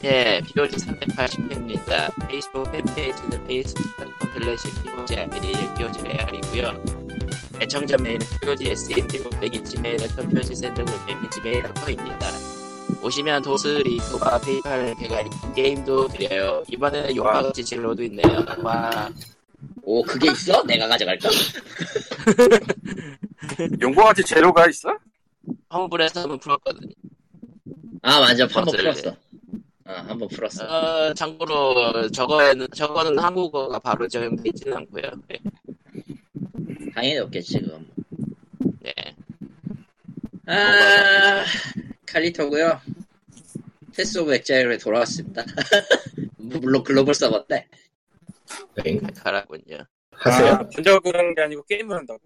네, POG 380회입니다. 페이스북 팬페이지는 facebook.com 슬래시 POG 아미리 POG 메알이고요. 애청자 메일은 POG SND 지메일에서 POG 샌드국 지메일.com입니다. 오시면 도스 링크와 페이팔 있는 게임도 드려요. 이번에는 용화같이 진로도 있네요. 와, 오 그게 있어? 내가 가져갈까? 용과같이 재료가 있어? 험블에서 한번 풀었거든요. 아 맞아 한번 풀었어 아 한번 풀었어 어, 참고로 저거에는, 저거는 한국어가 바로 적용되어 있지는 않고요. 네. 당연히 없겠지 그건 네. 아 칼리토고요 테스 오브 엑자일에 돌아왔습니다 물론 글로벌 서버인데 네, 가라군요. 하세요. 아, 번역을 하는 게 아니고 게임을 한다고?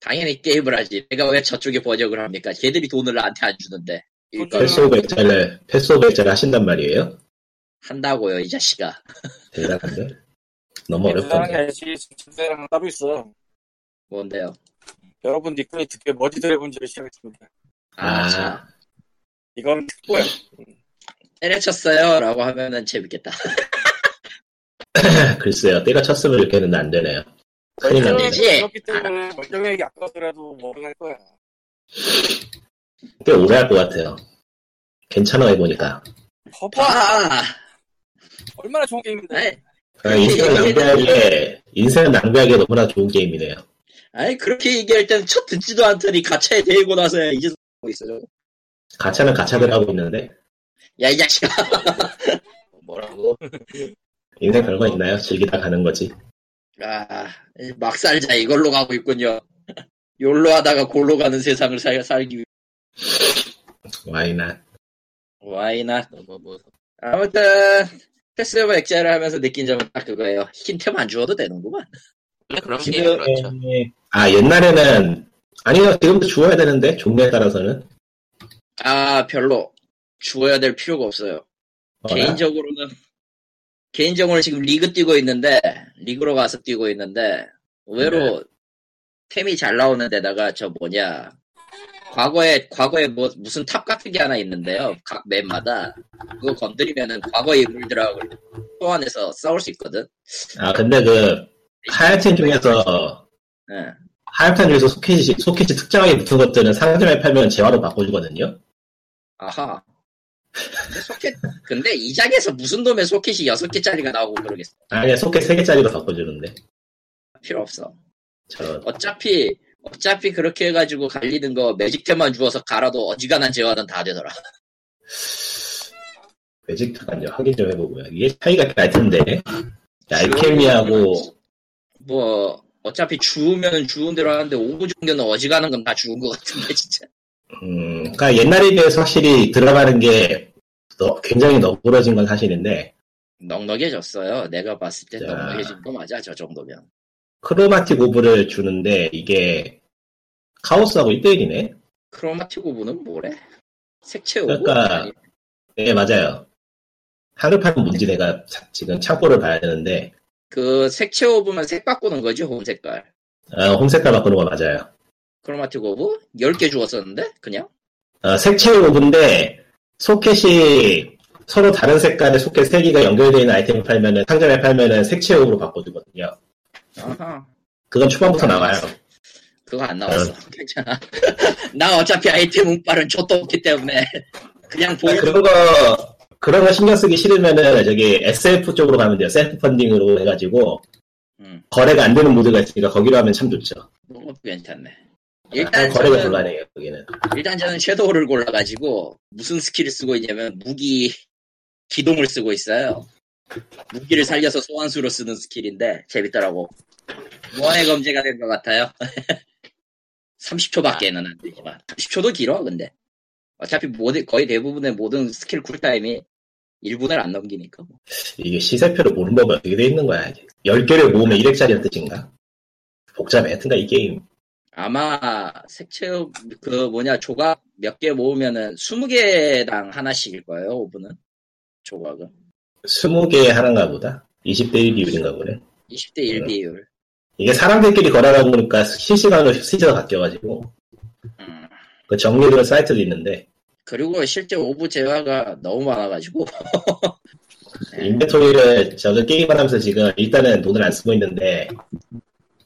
당연히 게임을 하지 내가 왜 저쪽에 번역을 합니까 걔들이 돈을 나한테 안 주는데 이걸 Path of Exile을, Path of Exile을 하신단 말이에요? 한다고요 이 자식아 대단한데? 너무 대단한 게 어렵던데. 아니지 진짜랑 따로 있어 뭔데요 여러분 니꾼이 듣게 Merge Dragons를 시작했습니다 아, 아. 참. 이건 특보야 때려쳤어요 라고 하면은 재밌겠다 글쎄요, 때려쳤으면 좋겠는데 안 되네요. 큰일 났네. 그렇기 때문에 멀쩡하게 아까더라도 뭐를 할 거야 꽤 오래 할 것 같아요. 괜찮아 해보니까. 와 얼마나 좋은 게임인데 아이, 아, 인생을 낭비하기에, 인생을 낭비하기에 너무나 좋은 게임이네요. 아니 그렇게 얘기할 때는 첫 듣지도 않더니 가차에 대고 나서야 이제 하고 있어 요 가차는 가차대로 하고 있는데, 야 이 자식아 뭐라고? 인생 별거 있나요? 즐기다 가는 거지. 아, 막 살자 이걸로 가고 있군요. 욜로 하다가 골로 가는 세상을 살, 살기 위해. 와이나. 와이나. 너무 뭐, 아무튼, Path of Exile을 하면서 느낀 점은 딱 그거예요. 힌트만 안 주어도 되는구만. 그런 게 그렇죠. 아, 옛날에는, 아니요, 지금도 주어야 되는데, 종류에 따라서는. 아, 별로. 주어야 될 필요가 없어요. 어라? 개인적으로는, 개인적으로는 지금 리그 뛰고 있는데, 리그로 가서 뛰고 있는데, 의외로 템이 잘 나오는 데다가 저 뭐냐, 과거에, 과거에 뭐, 무슨 탑 같은 게 하나 있는데요. 각 맵마다. 그거 건드리면은 과거의 인물들하고 소환해서 싸울 수 있거든. 아, 근데 그, 하얀템 중에서, 예. 하얀팀 중에서 소켓이, 소켓이 특정하게 붙은 것들은 상점에 팔면 재화로 바꿔주거든요? 아하. 근데 소켓, 근데 이 장에서 무슨 놈의 소켓이 6개짜리가 나오고 그러겠어. 아니, 소켓 3개짜리로 바꿔주는데. 필요 없어. 저, 어차피, 어차피 그렇게 해가지고 갈리는 거 매직템만 주어서 갈아도 어지간한 제어는 다 되더라. 매직 잠깐요. 확인 좀 해보고요. 이게 차이가 날 텐데. alchemy하고, 뭐, 어차피 주우면 주운 대로 하는데 orb 정도는 어지간한 건 다 주운 것 같은데, 진짜. 음, 그니까 옛날에 비해서 확실히 들어가는 게 너- 굉장히 너그러진 건 사실인데, 넉넉해졌어요. 내가 봤을 때 자. 넉넉해진 거 맞아, 저 정도면. chromatic orb를 주는데, 이게, 카오스하고 1대1이네? chromatic orb는 뭐래? 색채 orb? 그러니까- 네, 맞아요. 하루파는 뭔지 내가 자- 지금 창고를 봐야 되는데, 그 색채 orb면 색 바꾸는 거지, 홈 색깔. 어, 홈 색깔 바꾸는 거 맞아요. chromatic orb? 10개 주었었는데? 그냥? 어, 색채 orb인데, 소켓이 서로 다른 색깔의 소켓 3개가 연결되어 있는 아이템을 팔면은, 상점에 팔면은 색채 orb로 바꿔주거든요. 아하. 그건 초반부터 나와요. 그거 안 나왔어. 괜찮아. 나 어차피 아이템 운빨은 좆도 없기 때문에. 그냥 보여. 그런 거, 그런 거 신경 쓰기 싫으면은, 저기, SF 쪽으로 가면 돼요. self funding으로 해가지고, 음, 거래가 안 되는 모드가 있으니까 거기로 하면 참 좋죠. 그것도 괜찮네. 아, 일단 거래가 저는, 곤란해요, 여기는. 일단 저는 Shadow를 골라가지고, 무슨 스킬을 쓰고 있냐면, 무기, 기동을 쓰고 있어요. 무기를 살려서 소환수로 쓰는 스킬인데, 재밌더라고. 무한의 검제가 된 것 같아요. 30초밖에는 안 되지만. 30초도 길어, 근데. 어차피 모든, 거의 대부분의 모든 스킬 cool time이 1분을 안 넘기니까. 뭐. 이게 시세표를 모르는 법이 어떻게 돼 있는 거야. 10개를 모으면 1액짜리란 뜻인가? 복잡해. 하여튼가 이 게임. 아마 색채 그 뭐냐 조각 몇 개 모으면은 20개당 하나씩일 거예요 orb는 조각은 20개 하나인가 보다. 20대 1 비율인가 보네. 20대 1 네. 비율 이게 사람들끼리 걸어다 보니까 실시간으로 시세가 바뀌어가지고, 음, 그 정리되는 사이트도 있는데, 그리고 실제 orb 재화가 너무 많아가지고 inventory를 저도 게임을 하면서 지금 일단은 돈을 안 쓰고 있는데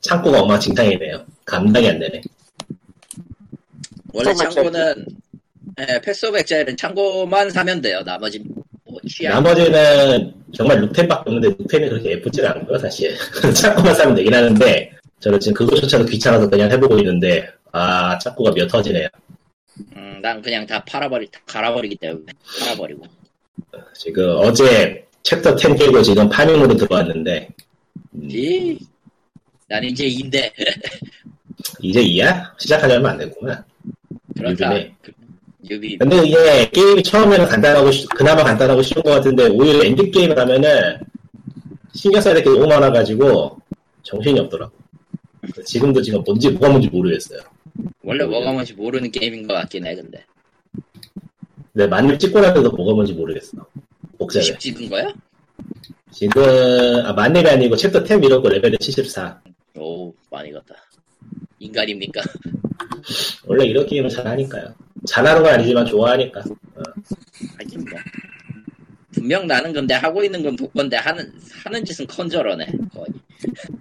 창고가 엉망진창이네요. 감당이 안 되네. 원래 창고는 예, Path of Exile은 창고만 사면 돼요. 나머지 나머지는 정말 루템밖에 없는데 루템이 그렇게 예쁘지는 않고요, 사실. 창고만 사면 되긴 하는데 저는 지금 그거조차도 귀찮아서 그냥 해보고 있는데 아 창고가 몇 터지네요. 음, 난 그냥 다 팔아버리 다 갈아버리기 때문에 팔아버리고 지금 어제 챕터 10 깨고 지금 파밍으로 들어왔는데 음, 이, 난 이제 2인데 이제 이야? 시작하지 얼마 안 됐구나. 그렇다 유비네. 그, 근데 이게 게임이 처음에는 간단하고 쉬- 그나마 간단하고 쉬운 것 같은데 오히려 엔딩 게임을 하면은 신경 써야 될 게 너무 많아가지고 정신이 없더라고. 지금도 지금 뭔지 뭐가 뭔지 모르겠어요. 원래 뭐가 뭔지 모르는 게임인 것 같긴 해 근데 근데 만렙 찍고 나서도 뭐가 뭔지 모르겠어. 복잡해. 90 찍은 거야? 지금 아 만렙이 아니고 챕터 10 이러고 레벨은 74. 오 많이 갔다 인간입니까? 원래 이런 게임을 잘 하니까요. 잘하는 건 아니지만 좋아하니까. 하긴 뭐 분명 나는 근데 하고 있는 건 독건데 하는 하는 짓은 conjurer네 거의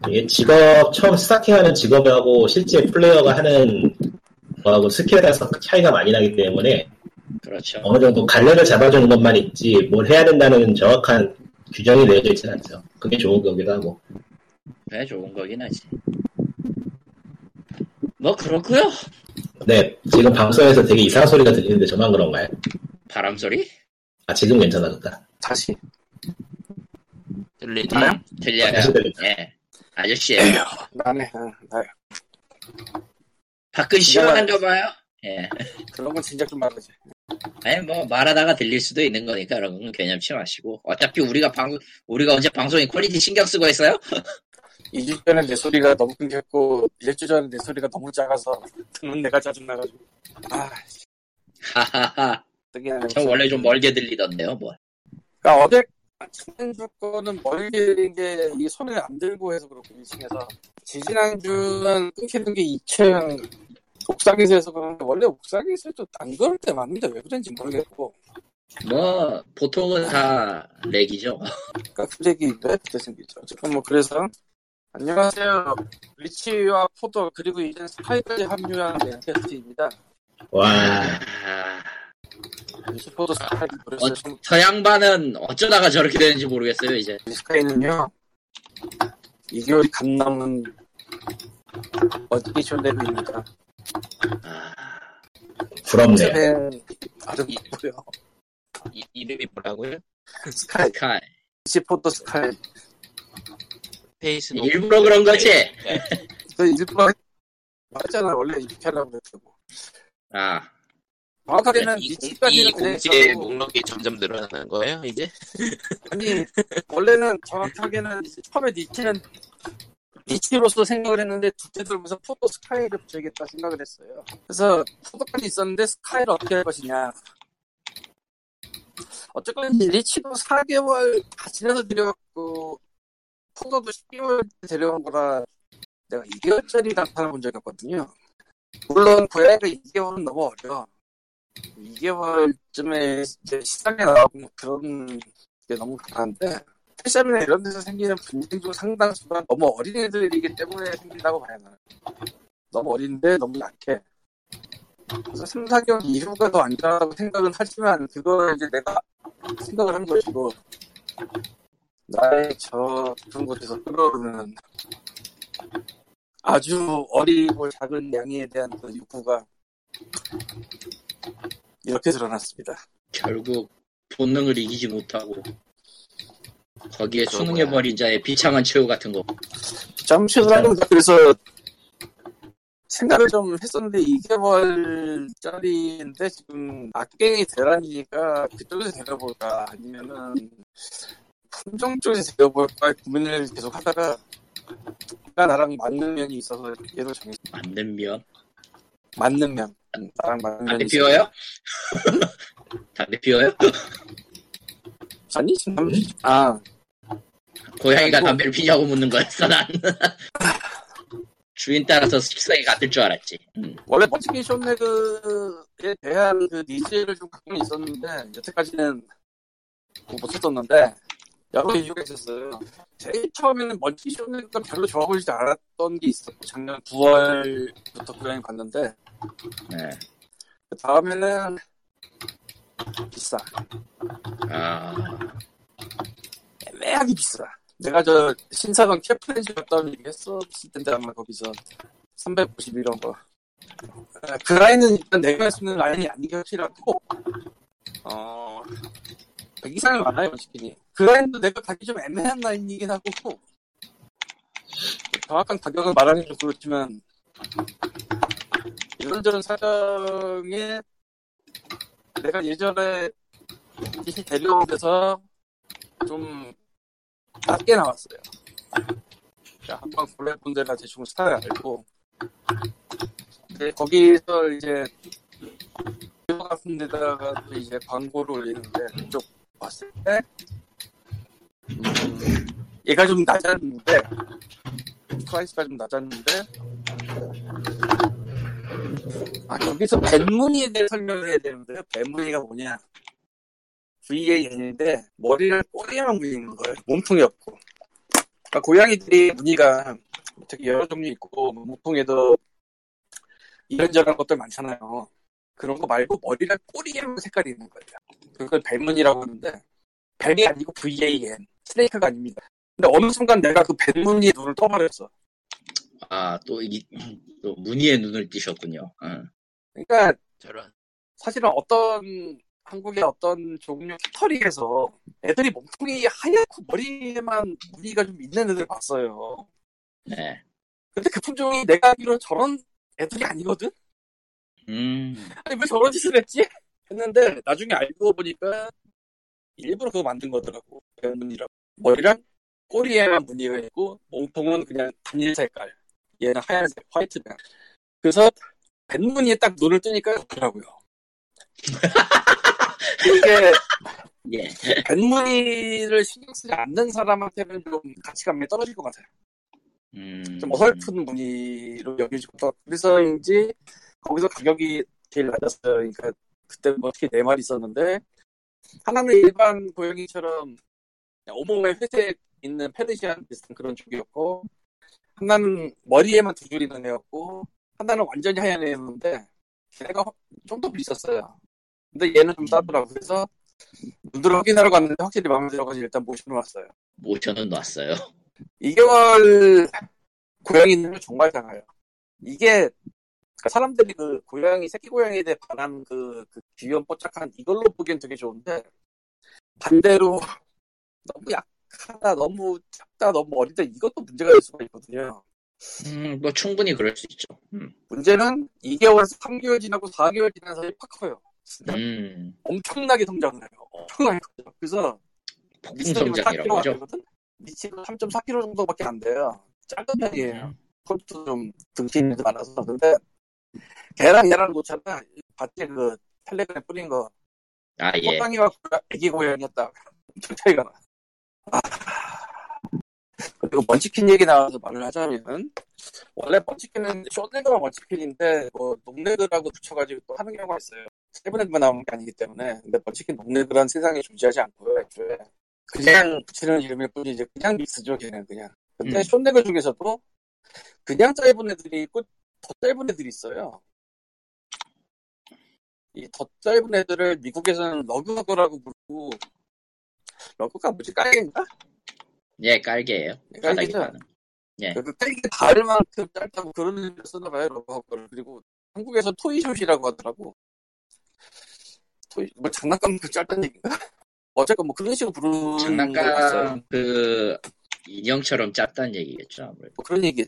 이게 직업 처음 starting하는 직업하고 실제 플레이어가 하는 거하고 스킬에 따라서 차이가 많이 나기 때문에 그렇죠 어느 정도 갈래를 잡아주는 것만 있지 뭘 해야 된다는 정확한 규정이 내어져 있진 않죠. 그게 좋은 거기도 하고. 그래 좋은 거긴 하지 뭐 그렇고요 네, 지금 방송에서 되게 이상한 소리가 들리는데 저만 그런가요? 바람 소리 아, 지금 괜찮아졌다. 다시. 들리나요? 음, 들려요 다시 들린다. 예 아저씨예요 나네. 어, 나 밖은 시원한가 봐요 예 그런 건 진작 좀 말하지. 아니 뭐 말하다가 들릴 수도 있는 거니까 그런 건 개념치 마시고 어차피 우리가 방 우리가 언제 방송에 quality 신경 쓰고 있어요? 2주 전에 내 소리가 너무 끊겼고 1주 전에 내 소리가 너무 작아서 듣는 내가 짜증나가지고. 아 하하하. 저 원래 좀 멀게 들리던데요 뭐 그러니까 어제 지난주 거는 멀게 들린 게 이게 손에 안 들고 해서 그렇고 2층에서. 지지난주는 끊기는 게 2층 옥상에서 해서 그런데 원래 옥상에서 도 안 그럴 때 맞는데 왜 그런지 모르겠고. 뭐 보통은 다 렉이죠. 그러니까 갑자기 왜 그때 생기죠? 어쨌든 뭐 그래서 안녕하세요. 리치와 포도 그리고 이제 스카이까지 합류한 멘테스트입니다. 와, 아, 리치 포도 그래서 어, 저 양반은 어쩌다가 저렇게 되는지 모르겠어요 이제. 스카이는요 2개월이 간 남은 어디케이션 랩입니다. 아, 부럽네요. 세벤 아름답고요. 이, 이름이 뭐라고요? 스카이. 스카이. 리치 포도 스카이 페이스북 일부러 그런 거지? 그 일부러 맞잖아 원래 이렇게 하려고 그랬다고 아 정확하게는 이, 공- 이 공지의 목록이 점점 늘어나는 거예요 이제? 아니 원래는 정확하게는 처음에 니치는 니치로서 생각을 했는데 둘째 들면서 포도 스카이를 붙여야겠다 생각을 했어요. 그래서 포도까지 있었는데 스카이를 어떻게 할 것이냐. 어쨌건 리치도 4개월 다 지나서 데려갔고 포도도 10개월 때 데려온 거라 내가 2개월짜리 나타나 본 적이 없거든요. 물론 고양이가 2개월은 너무 어려. 2개월쯤에 이제 시장에 나오고 뭐 그런 게 너무 강한데 패션이나 이런 데서 생기는 분쟁 중 상당수가 너무 어린애들이기 때문에 생긴다고 봐야 하나 너무 어린데 너무 약해 그래서 3, 4개월 이후가 더 안전하다고 생각은 하지만 그거를 이제 내가 생각을 한 것이고 나의 저 깊은 곳에서 끌어오르는 아주 어리고 작은 양이에 대한 그 욕구가 이렇게 드러났습니다. 결국 본능을 이기지 못하고 거기에 수능해버린 자의 비참한 최후 같은 거 잠시만요. 그래서 생각을 좀 했었는데 2개월짜리인데 지금 악갱이 대란이니까 그쪽에서 데려볼까 아니면은 품종 쪽에서 데려볼까 고민을 계속 하다가 내가 나랑 맞는 면이 있어서 얘로 정했 맞는 면 맞는 면 나랑 맞는 담배 면이 피워요? 담배 피워요? 아니 지금 아 고양이가 아이고. 담배를 피냐고 묻는 거였어 난 주인 따라서 식성이 같을 줄 알았지 음. 원래 먼치킨 short leg 대한 그 니즈를 좀 갖고 있었는데 여태까지는 뭐못 했었는데 여러 이유가 있었어요. 제일 처음에는 쇼네가 별로 좋아 보이지 않았던 게 있었고 작년 9월부터 고양이 봤는데 네. 그 다음에는 비싸. 아, 애매하게 비싸. 내가 저 신사동 캐프렌즈 갔다는 얘기 했었을 텐데 아마 거기서 390 이런 거. 아, 그 라인은 일단 내가 할수 있는 라인이 아니기 확실하고 어, 100 이상이 많아요 치킨이. 그 라인도 내가 가기 좀 애매한 라인이긴 하고 정확한 가격을 말하기 좀 그렇지만 이런저런 사정에 내가 예전에 DC 데려온 데서 좀 낮게 나왔어요. 자, 한번 볼래본 데나 대충 스타일 알고. 근데 거기서 이제 같은 데다가 또 이제 광고를 올리는데 그쪽 봤을 때 음, 얘가 좀 낮았는데 price가 좀 낮았는데 아 여기서 van무늬에 대해 설명을 해야 되는데요. van무늬가 뭐냐? VAN인데 머리랑 꼬리에만 물리는 거예요. 몸통이 없고. 그러니까 고양이들이 무늬가 되게 여러 종류 있고 뭐 몸통에도 이런저런 것들 많잖아요. 그런 거 말고 머리랑 꼬리에만 색깔이 있는 거예요. 그걸 van무늬라고 하는데 뱀이 아니고 VAN 스네이크가 아닙니다. 근데 어느 순간 내가 그 뱃무늬에 눈을 떠버렸어. 아, 또, 이, 또, 무늬에 눈을 띄셨군요. 응. 그러니까 저런. 사실은 어떤 한국의 어떤 종류 캐터릭에서 애들이 몸통이 하얗고 머리에만 무늬가 좀 있는 애들 봤어요. 네. 근데 그 품종이 내가 알기로 저런 애들이 아니거든? 음, 아니 왜 저런 짓을 했지? 했는데 나중에 알고 보니까 일부러 그거 만든 거더라고. 무늬라고. 머리랑 꼬리에만 무늬가 있고 몸통은 그냥 단일 색깔. 얘는 하얀색, 화이트색. 그래서 뱃무늬에 딱 눈을 뜨니까 좋더라고요. 이게 예. 뱃무늬를 신경 쓰지 않는 사람한테는 좀 가치감이 떨어질 것 같아요. 음, 좀 어설픈 무늬로 여겨지고 또 그래서인지 거기서 가격이 제일 낮았어요. 그러니까 그때 뭐 어떻게 네 마리 있었는데 하나는 일반 고양이처럼 온몸에 회색 있는 페르시안 비슷한 그런 쪽이었고 하나는 머리에만 두 줄 있는 애였고 하나는 완전히 하얀 애였는데 걔가 좀 더 비쌌어요. 근데 얘는 좀 싸더라고. 그래서 눈으로 확인하러 갔는데 확실히 마음에 들어가지고 일단 모셔놓았어요. 모션은 놨어요. 2개월 고양이는 정말 작아요. 이게 그러니까 사람들이 그 고양이 새끼 고양이에 대해 반한 그, 그 귀염 뽀짝한 이걸로 보기엔 되게 좋은데 반대로 너무 약하다, 너무 작다, 너무 어리다 이것도 문제가 될 수가 있거든요. 음, 뭐, 충분히 그럴 수 있죠. 음, 문제는 2개월에서 3개월 지나고 4개월 지난 사이에 팍 커요. 진짜 음, 엄청나게 성장을 해요. 엄청나게 커요. 그래서 폭풍 성장이라고 하죠. 미치가 3.4kg 정도밖에 안 돼요. 작은 편이에요. 음. 그것도 좀 등신이 많아서. 근데 걔랑 얘랑 놓잖아. 봤지 그 텔레그램 뿌린 거. 아, 예. 호랑이와 애기 고양이였다. 엄청 차이가 나. 아. 그리고 먼치킨 얘기 나와서 말을 하자면 원래 먼치킨은 쇼네그가 먼치킨인데 뭐 농레그라고 붙여가지고 또 하는 경우가 있어요. 세븐헤드만 나오는 게 아니기 때문에 근데 먼치킨 long leg란 세상에 존재하지 않고요. 애초에 그냥 붙이는 이름일 뿐이지 그냥 믹스죠 걔는 그냥. 근데 음. short leg 중에서도 그냥 짧은 애들이 있고 더 짧은 애들이 있어요. 이 더 짧은 애들을 미국에서는 러그라고 부르고 러그가 뭐지 깔개인가? 예, 깔개예요 깔개죠. 바닥에 예. 그 깔개 닿을 만큼 짧다고 그런 의미로 쓰나 봐요 러그를 그리고 한국에서 toy short이라고 하더라고. toy 뭐 장난감 그 짧다는 얘기인가? 어쨌건 뭐 그런 식으로 부르는. 장난감, 그, 인형처럼 짧다는 얘기겠죠, 아무래도. 뭐 그런 얘기.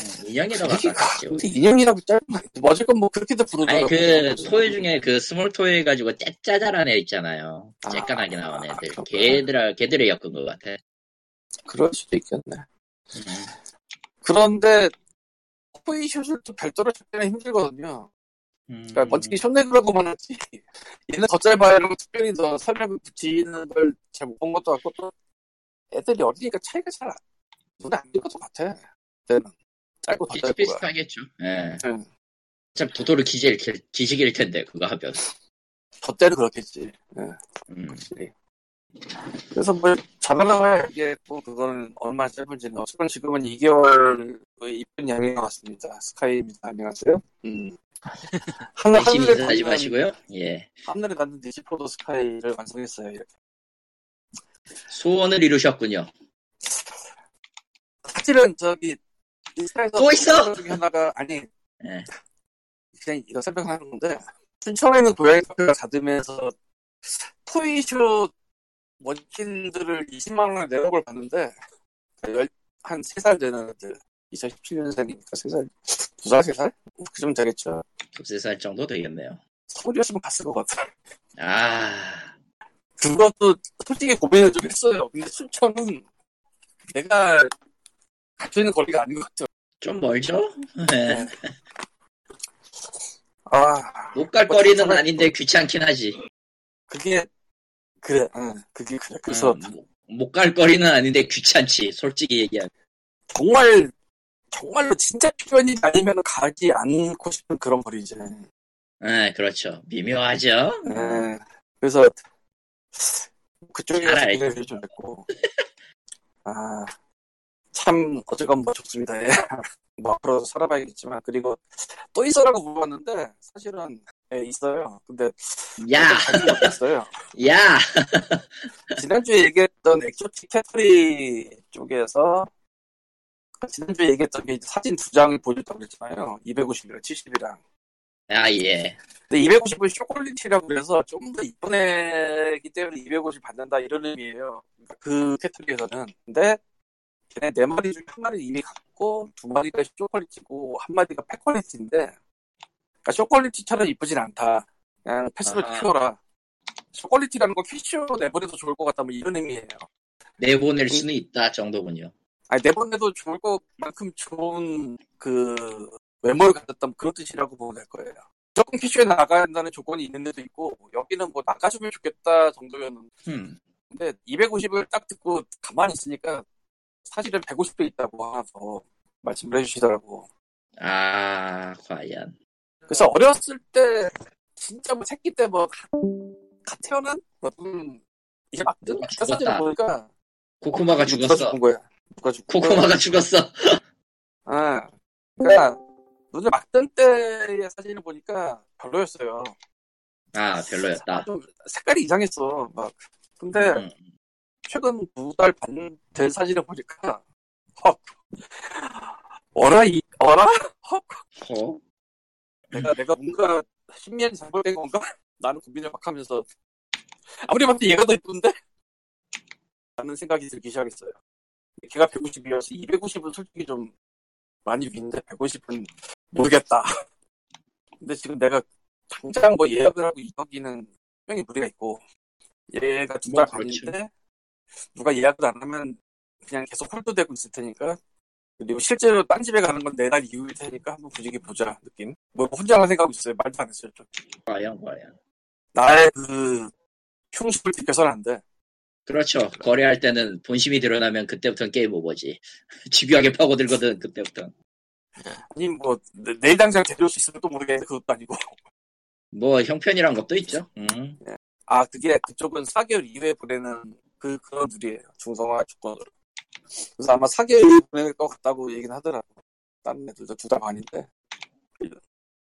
음, 인형이라고. 근데 인형이라고 짧은 뭐 어쨌건 뭐 그렇게도 부르더라고. 아니, 그, 토이 중에 그 small toy 해가지고 째짜잘한 애 있잖아요. 아, 째깐하게 나온 애들. 그렇구나. 걔들아, 걔들이 엮은 것 같아. 그럴 수도 있겠네. 음. 그런데 토이숏을 또 별도로 찾기는 힘들거든요. 음. 그러니까 먼치킨 숏내그라고만 하지 얘는 더 짧아요 라고 특별히 더 설명을 붙이는 걸 잘 못 본 것도 같고 또 애들이 어리니까 차이가 잘 안- 눈에 안 띄는 것도 같아. 얘는 짧고 더 짧고 비슷 비슷하겠죠. 예. 참 도도로 기질, 기식일 텐데, 그거 하면. 저 때는 그렇겠지. 예, 음. 그래서 뭐 잘하나봐야 이게 또 그거는 얼마나 짧은지는 어쨌건 지금은 2개월 입은 양인 것 같습니다. 스카이입니다. 안녕하세요. 음. 하늘, 하늘에 닿는- 마시고요. 예. 하늘에 닿는 디지포도 스카이를 완성했어요. 이렇게. 소원을 이루셨군요. 사실은 저기 인스타에서 또 있어? 중에 하나가 아니 예. 그냥 이거 설명하는 건데 춘천에 있는 고양이 카페가 닫으면서 토이쇼 원킨들을 20만 원에 걸 봤는데 열- 한 3살 되는 애들 2017년생이니까 3살 2살 3살? 그쯤 되겠죠 두세 살 정도 되겠네요. 서울이었으면 갔을 것 같아 아, 그것도 솔직히 고민을 좀 했어요 근데 춘천은 내가 갈수 있는 거리가 아닌 것 같아 좀 멀죠? 예. 아못갈 뭐, 거리는 정말- 아닌데 귀찮긴 하지. 그게 그래 응, 그게 그래 그래서 음, 못갈 거리는 아닌데 귀찮지. 솔직히 얘기하면. 정말 정말로 진짜 필요한 일이 아니면 가지 않고 싶은 그런 거리지. 예, 그렇죠. 미묘하죠? 예. 그래서 그쪽에 가서. 기대를 좀 했고 아, 아 참 어쨌건 뭐 좋습니다. 예. 뭐 앞으로도 살아봐야겠지만 그리고 또 있어라고 물어봤는데 사실은 예, 있어요. 근데 야, 없었어요. 야! 지난주에 얘기했던 exotic cattery 쪽에서 지난주에 얘기했던 게 사진 두 장을 보여줬다고 그랬잖아요. 250이랑 70이랑. 아, 예. 근데 250은 show quality라고 그래서 좀 더 이쁜 애기 때문에 250 받는다 이런 의미예요. 그러니까 그 cattery에서는. 근데 걔네 네 마리 중에 한 마리 이미 갖고 두 마리가 show quality고 한 마리가 pet quality인데 그러니까 show quality처럼 이쁘진 않다. 그냥 pet으로. 키워라. show quality라는 거 cat show로 내버려도 좋을 것 같다 뭐 이런 의미예요. 내보낼 수는 있다 정도군요. 아니 내보내도 좋을 것만큼 좋은 그 외모를 가졌다 뭐 그런 뜻이라고 보면 될 거예요. 조금 cat show에 나가야 한다는 조건이 있는 데도 있고 여기는 뭐 나가주면 좋겠다 정도였는데 흠. 250을 딱 듣고 가만히 있으니까 사실은 150도 있다고 더 말씀을 해주시더라고. 아, 과연. 그래서 어렸을 때 진짜 뭐 새끼 때 뭐 갓 태어난 어떤 이게 막 뜬? 사진을. 보니까 코코마가 죽었어. 죽은 거야. 누가 거야. 코코마가 죽었어. 아, 그러니까 눈을 막 뜬 때의 사진을 보니까 별로였어요. 아, 별로였다. 좀 색깔이 이상했어. 막 근데 음, 최근 두 달 반 된 사진을 보니까 헉 어라 이 어라 헉 어? 내가 내가 뭔가 신비한 잘못된 건가? 나는 고민을 막 하면서 아무리 봐도 얘가 더 이쁜데? 라는 생각이 들기 시작했어요. 걔가 150이어서 250은 솔직히 좀 많이 위인데 150은 모르겠다. 근데 지금 내가 당장 뭐 예약을 하고 이거기는 분명히 무리가 있고 얘가 두달 뭐, 그렇죠. 반인데 누가 예약을 안 하면 그냥 계속 홀드되고 있을 테니까 그리고 실제로 딴 집에 가는 건네달 이후일 테니까 한번 부지기 보자 느낌 뭐 혼자만 생각하고 있어요 말도 안 했어요 좀. 과연, 과연. 나의 그 흉심을 들켜서는 안돼 그렇죠. 거래할 때는 본심이 드러나면 그때부터는 게임 오버지. 집요하게 파고들거든, 그때부터. 아니 뭐 내- 내일 당장 데려올 수 있으면 또 모르겠는데 그것도 아니고 뭐, 형편이란 것도 있죠. 음. 아 그게 그쪽은 4개월 이후에 보내는 그 그런 룰이에요. 중성화 조건으로. 그래서 아마 4개월 이후에 보낼 것 같다고 얘기는 하더라고 다른 애들도 두달 반인데.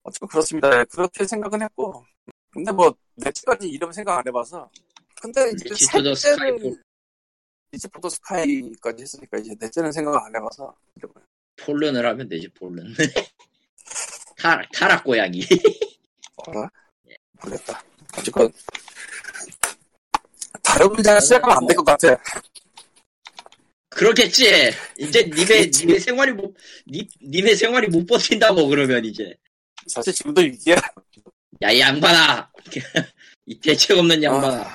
어쨌든 그렇습니다. 네, 그렇게 생각은 했고. 근데 뭐 넷째까지 이름 생각 안 해봐서. 근데 이제 셋째는 포도 스카이까지 했으니까 이제 넷째는 생각 안 해봐서. 이름을. 폴른을 하면 되지, 폴른. 타, 타락 고양이. 어라? 모르겠다. 어쨌건 다른 문제는 시작하면 안 될 것 같아 그렇겠지. 이제 님의 님의 생활이 못 님, 님의 생활이 못 버틴다고 그러면 이제 사실 지금도 위기야 야이 양반아 이 대책 없는 양반아.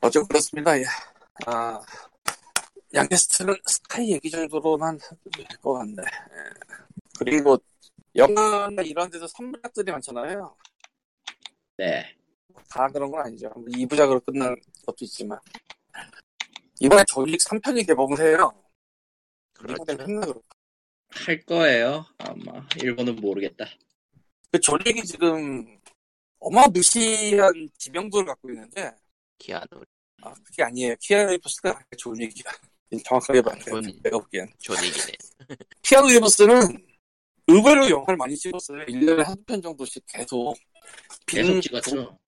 어쨌든 그렇습니다. 예. 아, 양캐스트는 스카이 얘기 정도로만 될 것 같네. 예. 그리고 영화나 이런 데서 선물작들이 많잖아요. 네. 다 그런 건 아니죠. 2부작으로 끝난 것도 있지만. 이번에 조닉 3편이 개봉을 해요. 그렇죠. 했나 그럴까? 할 거예요. 아마 일본은 모르겠다. 그 존윅이 지금 어마무시한 지명도를 갖고 있는데 키아누 아 그게 아니에요. 키아누 리브스가 존윅이야. 정확하게 말해요. 존- 내가 보기엔. 존윅이네. 키아누 리브스는 의외로 영화를 많이 찍었어요. 1년에 한두 편 정도씩 계속. 계속 빈, 찍었죠.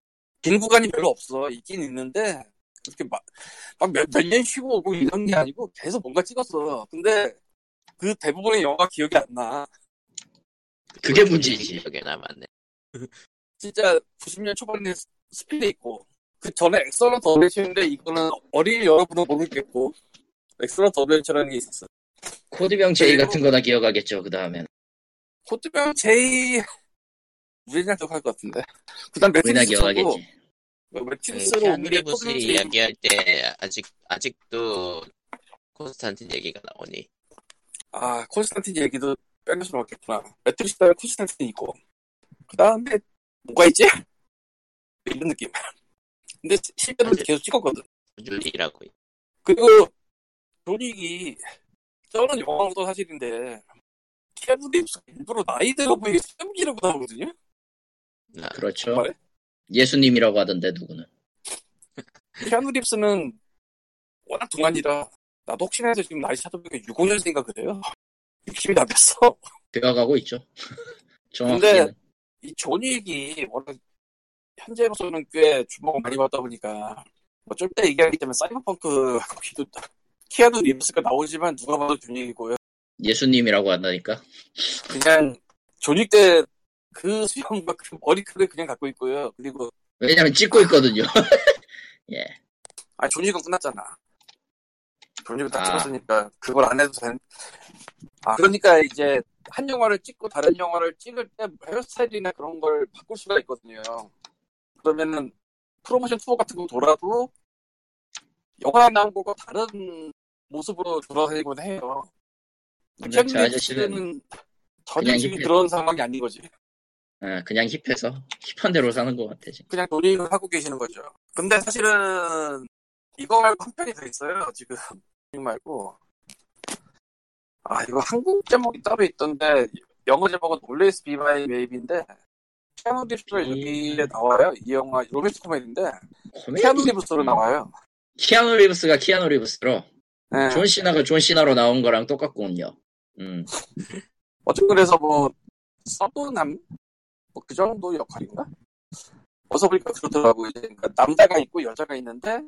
빈 구간이 별로 없어. 있긴 있는데, 그렇게 막, 막몇 년 쉬고 오고 이런 게 아니고 계속 뭔가 찍었어. 근데 그 대부분의 영화가 기억이 안 나. 그게 문제지. 기억에 남았네. 진짜 90년 초반에 스- 스피드 있고, 그 전에 Excellent Adventure인데 이거는 어린 여러분은 모르겠고, Excellent Adventure라는 게 있었어. 코드명 제이 같은 거나 기억하겠죠. 그 다음엔 코드명 제이, 우리나라 기억할 것 같은데. 그 다음 우리나 매트릭스 쳐고, 기억하겠지. 키아누 옮기게 리브스 코드명 제이 이야기할 때 아직 아직도 콘스탄틴 얘기가 나오니. 아, 콘스탄틴 얘기도 빼놓을 수는 없겠구나. 매트릭스 다음에 콘스탄틴 있고. 그 다음에, 뭐가 있지? 이런 느낌. 근데 실제로 계속 찍었거든. 줄리라고. 그리고, 존윅이, 저는 영화로도 사실인데, 리브스가 일부러 나이 들어 보이게 쌤기라고 나오거든요? 아, 그렇죠. 정말에? 예수님이라고 하던데 누구는. 키아누 리브스는 워낙 동안이라, 나도 혹시나 해서 지금 나이 찾아보니까 65년생인가 그래요? 60이 안 됐어. 되어가고 있죠. 정확히는. 이 존윅이 워낙 현재로서는 꽤 주목을 많이 받다 보니까 뭐좀 이따 얘기하기 때문에 사이버펑크 거기도 키아누 리브스가 나오지만 누가 봐도 존윅이고요. 예수님이라고 한다니까. 그냥 존윅 때 그 수영과 그 머리카락을 그냥 갖고 있고요. 그리고 왜냐면 찍고 있거든요. 예. 아 존윅은 끝났잖아. 존윅은 다 아. 찍었으니까 그걸 안 해도 된. 아 그러니까 이제 한 영화를 찍고 다른 영화를 찍을 때 헤어스타일이나 그런 걸 바꿀 수가 있거든요. 그러면은 프로모션 투어 같은 거 돌아도 영화에 나온 거가 다른 모습으로 돌아다니곤 해요. 캔디 아저씨는 씨는 전혀 지금 그런 상황이 아닌 거지. 아, 그냥 힙해서 힙한 대로 사는 것 같아. 지금. 그냥 놀이를 하고 계시는 거죠. 근데 사실은 이거 말고 한 편이 더 있어요. 지금 이거 말고 아 이거 한국 제목이 따로 있던데 영어 제목은 Always Be My Maybe인데 키아누 리브스가 여기에 나와요. 이 영화 로맨스 코미디인데 코미디. 키아누 리브스로 나와요. 키아누 리브스가 키아누 리브스로 네. 존 시나가 존 시나로 나온 거랑 똑같군요. 음. 어쨌든 그래서 뭐 서브남 뭐 그 정도 역할인가? 어서 보니까 그렇더라고 이제 그러니까 남자가 있고 여자가 있는데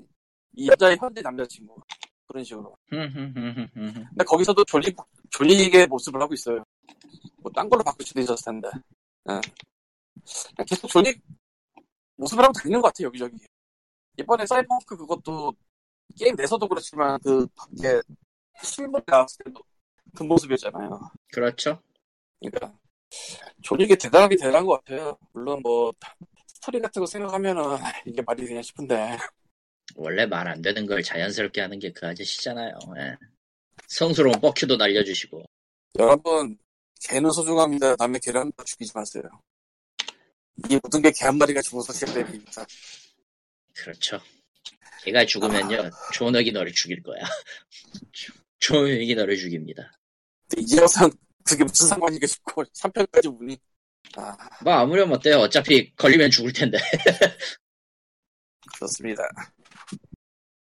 이 여자의 현재 남자친구 그런 식으로. 근데 거기서도 존 윅 존 윅의 모습을 하고 있어요. 뭐 딴 걸로 바꿀 수도 있었을 텐데. 예. 그냥 계속 존 윅 모습을 하고 다니는 것 같아 여기저기. 이번에 사이버펑크 그것도 게임 내서도 그렇지만 그 밖에 실물에 나왔을 때도 그 모습이었잖아요. 그렇죠. 그러니까 조닉이 대단하게 대단한 것 같아요. 물론 뭐 스토리 같은 거 생각하면은 이게 말이 되냐 싶은데 원래 말 안 되는 걸 자연스럽게 하는 게 그 아저씨잖아요. 예. 성스러운 뻑큐도 날려주시고. 여러분 개는 소중합니다. 남의 개를 죽이지 마세요. 이 모든 게 개 한 마리가 죽어서 시작됩니다. 그렇죠. 개가 죽으면요, 존 윅이 너를 죽일 거야. 존 윅이 너를 죽입니다. 이제 와서 그게 무슨 상관이겠 싶고 3편까지 오니 아 뭐 아무렴 어때요? 어차피 걸리면 죽을 텐데. 그렇습니다.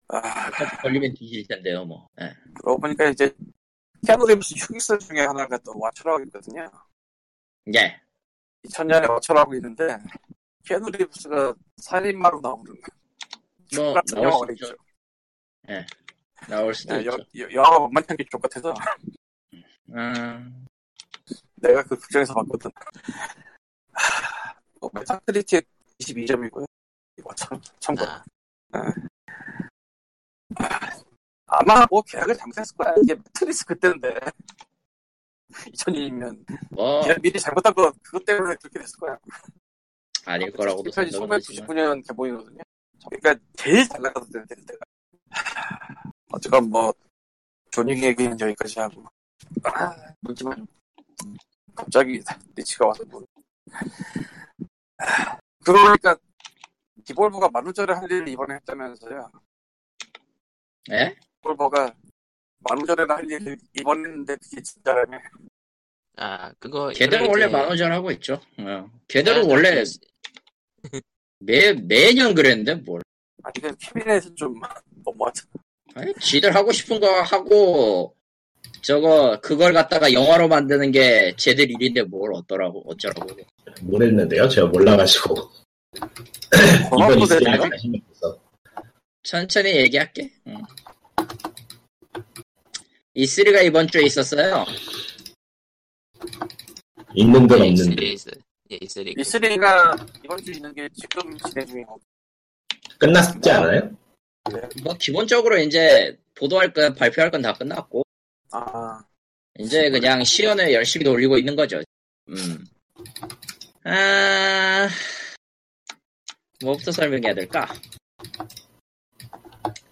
아 걸리면 뒤질 텐데요, 뭐. 예. 그러고 보니까 이제 키아누 리브스 흑역사 중에 하나가 또 왓처라고 있거든요. 예. 2000년에 왓처라고 있는데 키아누 리브스가 살인마로 나오는 뭐, 같은 영화가 있죠. 있죠. 나올 수도 야, 있죠. 여, 여, 영화가 만만한 게 족 같아서 음, 내가 그 극장에서 봤거든. 하, 뭐 메타크리틱 22점이고요. 이거 참, 참고. 아, 아 마 뭐 계약을 잘못했을 거야. 이게 매트릭스 그때인데. 2002년. 뭐, 계약 미리 잘못한 거, 그것 때문에 그렇게 됐을 거야. 아닐 거라고도 편이 생각은 하지만. 1999년 개봉이거든요. 그러니까 제일 잘 때는 때가. 하, 어쨌건 뭐, 존윅 얘기는 여기까지 하고. 아, 물지만. 갑자기 리치가 와서 뭐. 하, 그러니까, 디볼버가 만우절에 할 일을 이번에 했다면서요. 예? 디볼버가 만우절에나 할 일을 이번 했는데 그게 진짜라며. 아 그거 걔들은 이번에 원래 이제- 만원전 하고 있죠. 어. 걔들은 아, 원래 그- 매 매년 그랬는데 뭘? 아니, 그 캐비넷은 좀 너무하잖아. 아니, 지들 하고 싶은 거 하고 저거 그걸 갖다가 영화로 만드는 게 쟤들 일인데 뭘 어쩌라고 어쩌라고. 모르겠는데요. 제가 몰라가지고 되네요. 아직- 관심이 없어. 천천히 얘기할게. 응. E3가 이번 주에 있었어요. 있는 건 예, 없는데 E3 예, E3 E3가 이번 주 있는 게 지금 진행 중이고. 끝났지 않아요? 뭐 기본적으로 이제 보도할 건 발표할 건 다 끝났고 아, 이제 그냥 시연을 열심히 돌리고 있는 거죠. 음. 아, 뭐부터 설명해야 될까?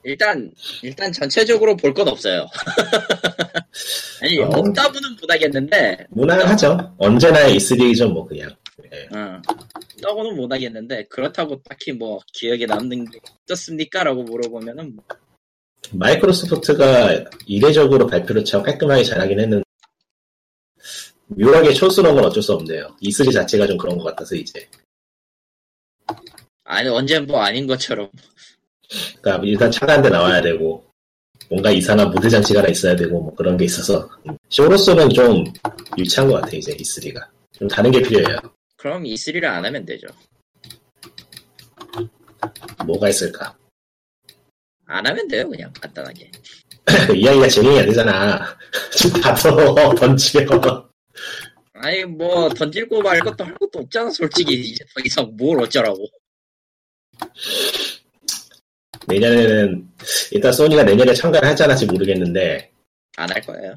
일단, 일단 전체적으로 볼 건 없어요. 아니, 어. 없다고는 못하겠는데, 무난하죠. 언제나 E3죠 뭐 그냥. 예. 어, 없다고는 못하겠는데, 그렇다고 딱히 뭐 기억에 남는 게 어떻습니까? 라고 물어보면은, 뭐, 마이크로소프트가 이례적으로 발표를 참 깔끔하게 잘하긴 했는데 묘하게 촌스러운 건 어쩔 수 없네요. E3 자체가 좀 그런 것 같아서 이제. 아니, 언젠 뭐 아닌 것처럼. 그러니까 일단 차가 한대 나와야 되고 뭔가 이상한 무대 장치가 하나 있어야 되고 뭐 그런 게 있어서 쇼로서는 좀 유치한 것 같아 이제 E3가 좀 다른 게 필요해요. 그럼 E3를 안 하면 되죠. 뭐가 있을까? 안 하면 돼요, 그냥 간단하게. 이야기가 진행이 안 되잖아. 좀 다뤄 던지면. 아니 뭐 던질고 말 것도 할 것도 없잖아 솔직히. 이제 더 이상 뭘 어쩌라고. 내년에는 일단 소니가 내년에 참가를 할지 안 할지 모르겠는데. 안 할 거예요.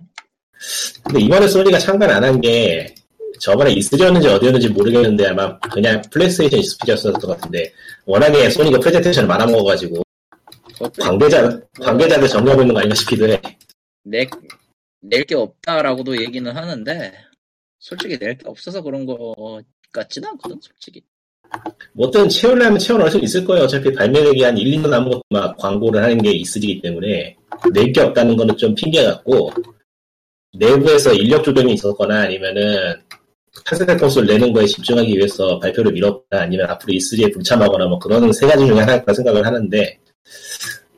근데 이번에 소니가 참가를 안 한 게 저번에 E3였는지 어디였는지 모르겠는데 아마 그냥 플레이스테이션 익스피리언스였을 것 같은데 워낙에 소니가 프레젠테이션을 말아먹어가지고 관계자, 관계자들 정리하고 있는 거 아닌가 싶기도 해. 낼게 없다라고도 얘기는 하는데 솔직히 낼 게 없어서 그런 거 같지는 않거든 솔직히 뭐든 채우려면 채워넣을 수 있을 거예요. 어차피 발매되기 한 1, 2년 남은 것도 막 광고를 하는 게 E3이기 때문에 낼 게 없다는 거는 좀 핑계 같고 내부에서 인력 조정이 있었거나 아니면은 차세대 콘솔 내는 거에 집중하기 위해서 발표를 미뤘거나 아니면 앞으로 E3에 불참하거나 뭐 그런 세 가지 중에 하나라고 생각을 하는데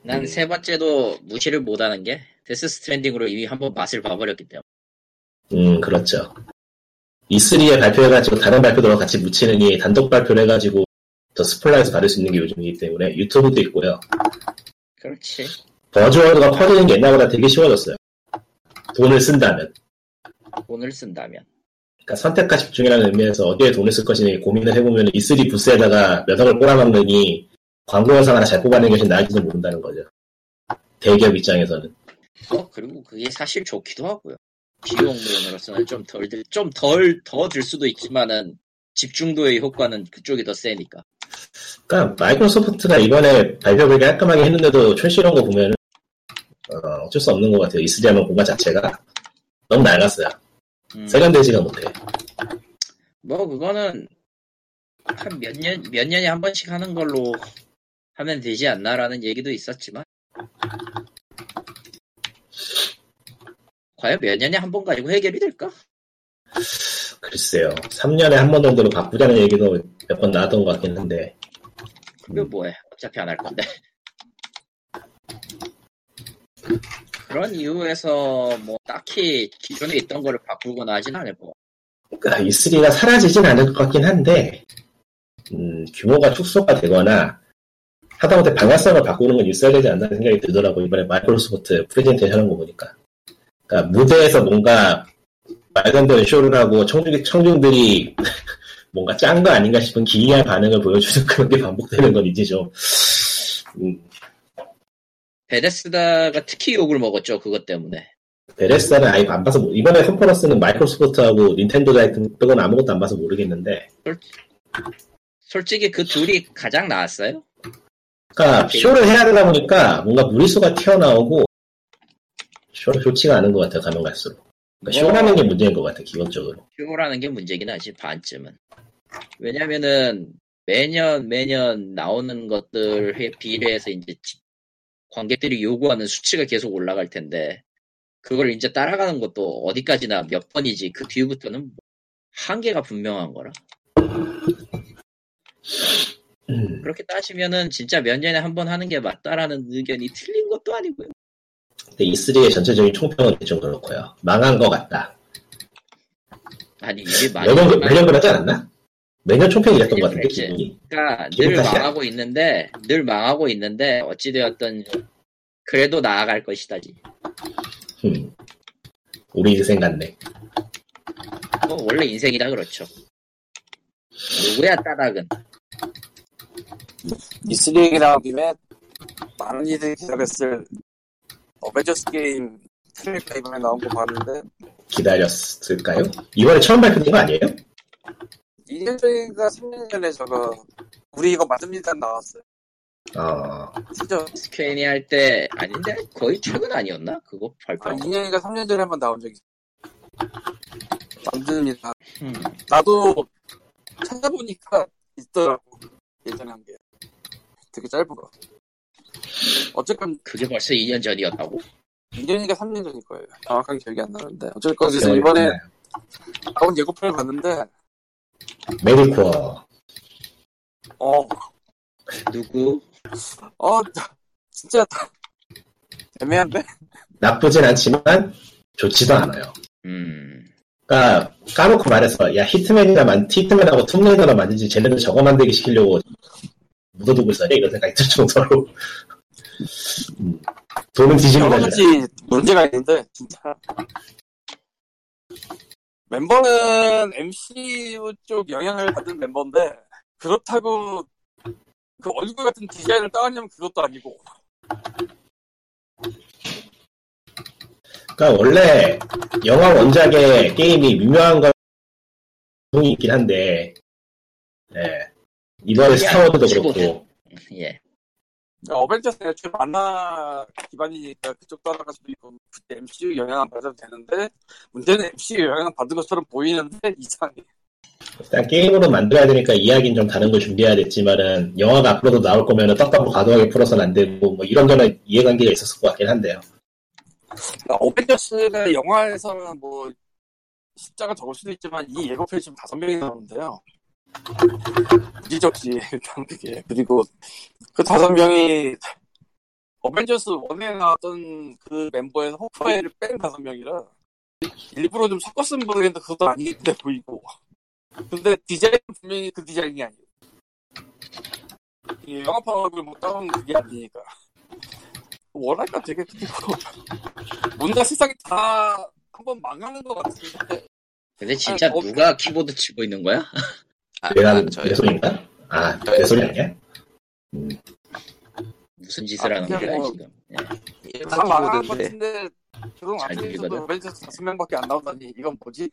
난 음. 세 번째도 무시를 못하는 게 데스 스트랜딩으로 이미 한번 맛을 봐버렸기 때문에 음 그렇죠. E3에 발표해가지고 다른 발표들과 같이 묻히느니 단독 발표를 해가지고 더 스포트라이트 받을 수 있는 게 요즘이기 때문에 유튜브도 있고요. 그렇지 buzzword가 퍼지는 게 옛날보다 되게 쉬워졌어요. 돈을 쓴다면. 돈을 쓴다면 그러니까 선택과 집중이라는 의미에서 어디에 돈을 쓸 것이냐 고민을 해보면 E3 부스에다가 몇 억을 꼬라박느니 광고 영상 하나 잘 뽑아내는 것이 나을지도 모른다는 거죠. 대기업 입장에서는. 어 그리고 그게 사실 좋기도 하고요 비용 면으로서는 좀덜들좀덜 더 들 수도 있지만은 집중도의 효과는 그쪽이 더 세니까 그러니까 마이크로소프트가 이번에 발표를 깔끔하게 했는데도 촌스러운 거 보면 어, 어쩔 수 없는 것 같아요. E3 하면 공간 자체가 너무 낡았어요. 음. 세련되지가 못해. 뭐 그거는 한 몇 년 몇 년에 한 번씩 하는 걸로 하면 되지 않나라는 얘기도 있었지만 과연 몇 년에 한 번 가지고 해결이 될까? 글쎄요. 3년에 한 번 정도로 바꾸자는 얘기도 몇 번 나왔던 것 같긴 한데 그게 뭐해? 어차피 안 할 건데. 그런 이유에서 뭐 딱히 기존에 있던 거를 바꾸거나 하진 않을 거. 그러니까 E3가 사라지진 않을 것 같긴 한데 음, 규모가 축소가 되거나 하다못해 방향성을 바꾸는 건 있어야 되지 않나 생각이 들더라고 이번에 마이크로소프트 프레젠테이션 하는 거 보니까 그러니까 무대에서 뭔가 말도 안 되는 쇼를 하고 청중, 청중들이 뭔가 짠 거 아닌가 싶은 기이한 반응을 보여주는 그런 게 반복되는 건 이제 좀 음, 베데스다가 특히 욕을 먹었죠 그것 때문에. 베레스는 아예 안 봐서 모- 이번에 컨퍼런스는 마이크로소프트하고 닌텐도 다이튼 빼고는 아무것도 안 봐서 모르겠는데 솔직히 그 둘이 가장 나았어요. 그러니까 쇼를 해야 되다 보니까 뭔가 무리수가 튀어나오고 쇼, 좋지가 않은 것 같아요 가면 갈수록. 그러니까 뭐- 쇼라는 게 문제인 것 같아 기본적으로. 휴무라는 게 문제긴 하지 반쯤은. 왜냐면은 매년 매년 나오는 것들에 비례해서 이제 지- 관객들이 요구하는 수치가 계속 올라갈 텐데 그걸 이제 따라가는 것도 어디까지나 몇 번이지 그 뒤부터는 뭐 한계가 분명한 거라 음, 그렇게 따지면은 진짜 몇 년에 한 번 하는 게 맞다라는 의견이 틀린 것도 아니고요 근데 E3의 전체적인 총평은 좀 그렇고요. 망한 것 같다. 아니 이게 많이 매년, 매년 그러지 않았나? 매년 총평이 됐던 것 같은데. 기분이. 그러니까 기분 늘 탓이야? 망하고 있는데 늘 망하고 있는데 어찌되었든 그래도 나아갈 것이다지 음. 우리 인생 같네. 뭐 원래 인생이다 그렇죠 누구야 따닥은 E3 얘기 나온 김에 많은 이들이 기다렸을 어벤져스 게임 트레일러 이번에 나온 거 봤는데 기다렸을까요? 이번에 처음 발표된 거 아니에요? 2년 전인가 3년 전에 저거 우리 이거 맞습니다 나왔어요. 어, 진짜 스퀘니 할때 아닌데 거의 최근 아니었나 그거 아, 발표 2년인가 3년 전에 한 번 나온 적이 있어요. 만듭니다. 음. 나도 찾아보니까 있더라고 예전에 한 게. 되게 짧은 거. 어쨌건 그게 벌써 2년 전이었다고? 2년인가 3년 전일 거예요. 정확하게 기억이 안 나는데 어쨌건 그래서 이번에 나온 예고편을 봤는데 메리코어. 어, 누구? 어 진짜 애매한데? 나쁘진 않지만 좋지도 않아요. 음 그러니까 까놓고 말해서 야 히트맨이나 만 히트맨하고 툼레이더나 만든지 쟤네들 저거 만들기 시키려고 묻어두고 있어야 돼? 이런 생각이 들 정도로. 음, 돈은 뒤집어 가지 문제가 있는데 진짜. 멤버는 MCU 쪽 영향을 받은 멤버인데 그렇다고 그 얼굴 같은 디자인을 따왔냐면 그것도 아니고 그러니까 원래 영화 원작의 게임이 유명한 감동이 있긴 한데 예. 이번에 스타워즈도 그렇고 예. 어벤져스가 애초에 만화 기반이니까 그쪽 따라갈 수도 있고 그때 MCU 영향을 받아도 되는데 문제는 MCU 영향을 받은 것처럼 보이는데 이상해 일단 게임으로 만들어야 되니까 이야기는 좀 다른 걸 준비해야 됐지만은 영화가 앞으로도 나올 거면 은 떡밥으로 과도하게 풀어서는 안 되고 뭐 이런저런 이해관계가 있었을 것 같긴 한데요. 그러니까 어벤져스가 영화에서는 뭐 숫자가 적을 수도 있지만 이 예고편이 지금 다섯 명이 나오는데요. 무지적지 일단 그게 그리고 그 다섯 명이 어벤져스 1에 나왔던 그 멤버에서 호크아이를 뺀 다섯 명이라 일부러 좀 섞었으면 모르겠는데 그것도 아닌데 보이고. 근데 디자인은 분명히 그 디자인이 아니에요. 이 영화판 얼굴 못 따온 그게 아니니까 뭐랄까 되게 그리고 뭔가 세상이 다 한번 망하는 것 같은데 근데 진짜 아니, 어- 누가 키보드 치고 있는 거야? 아, 내가 아, 내 저요. 소리인가? 아, 내 소리 아니야? 무슨 짓을 아, 하는 거야 뭐- 지금? 예. 일반 다 망한 것 같은데 앞에서도 들리거든. 어벤져스 다섯 명밖에 안 나오다니 이건 뭐지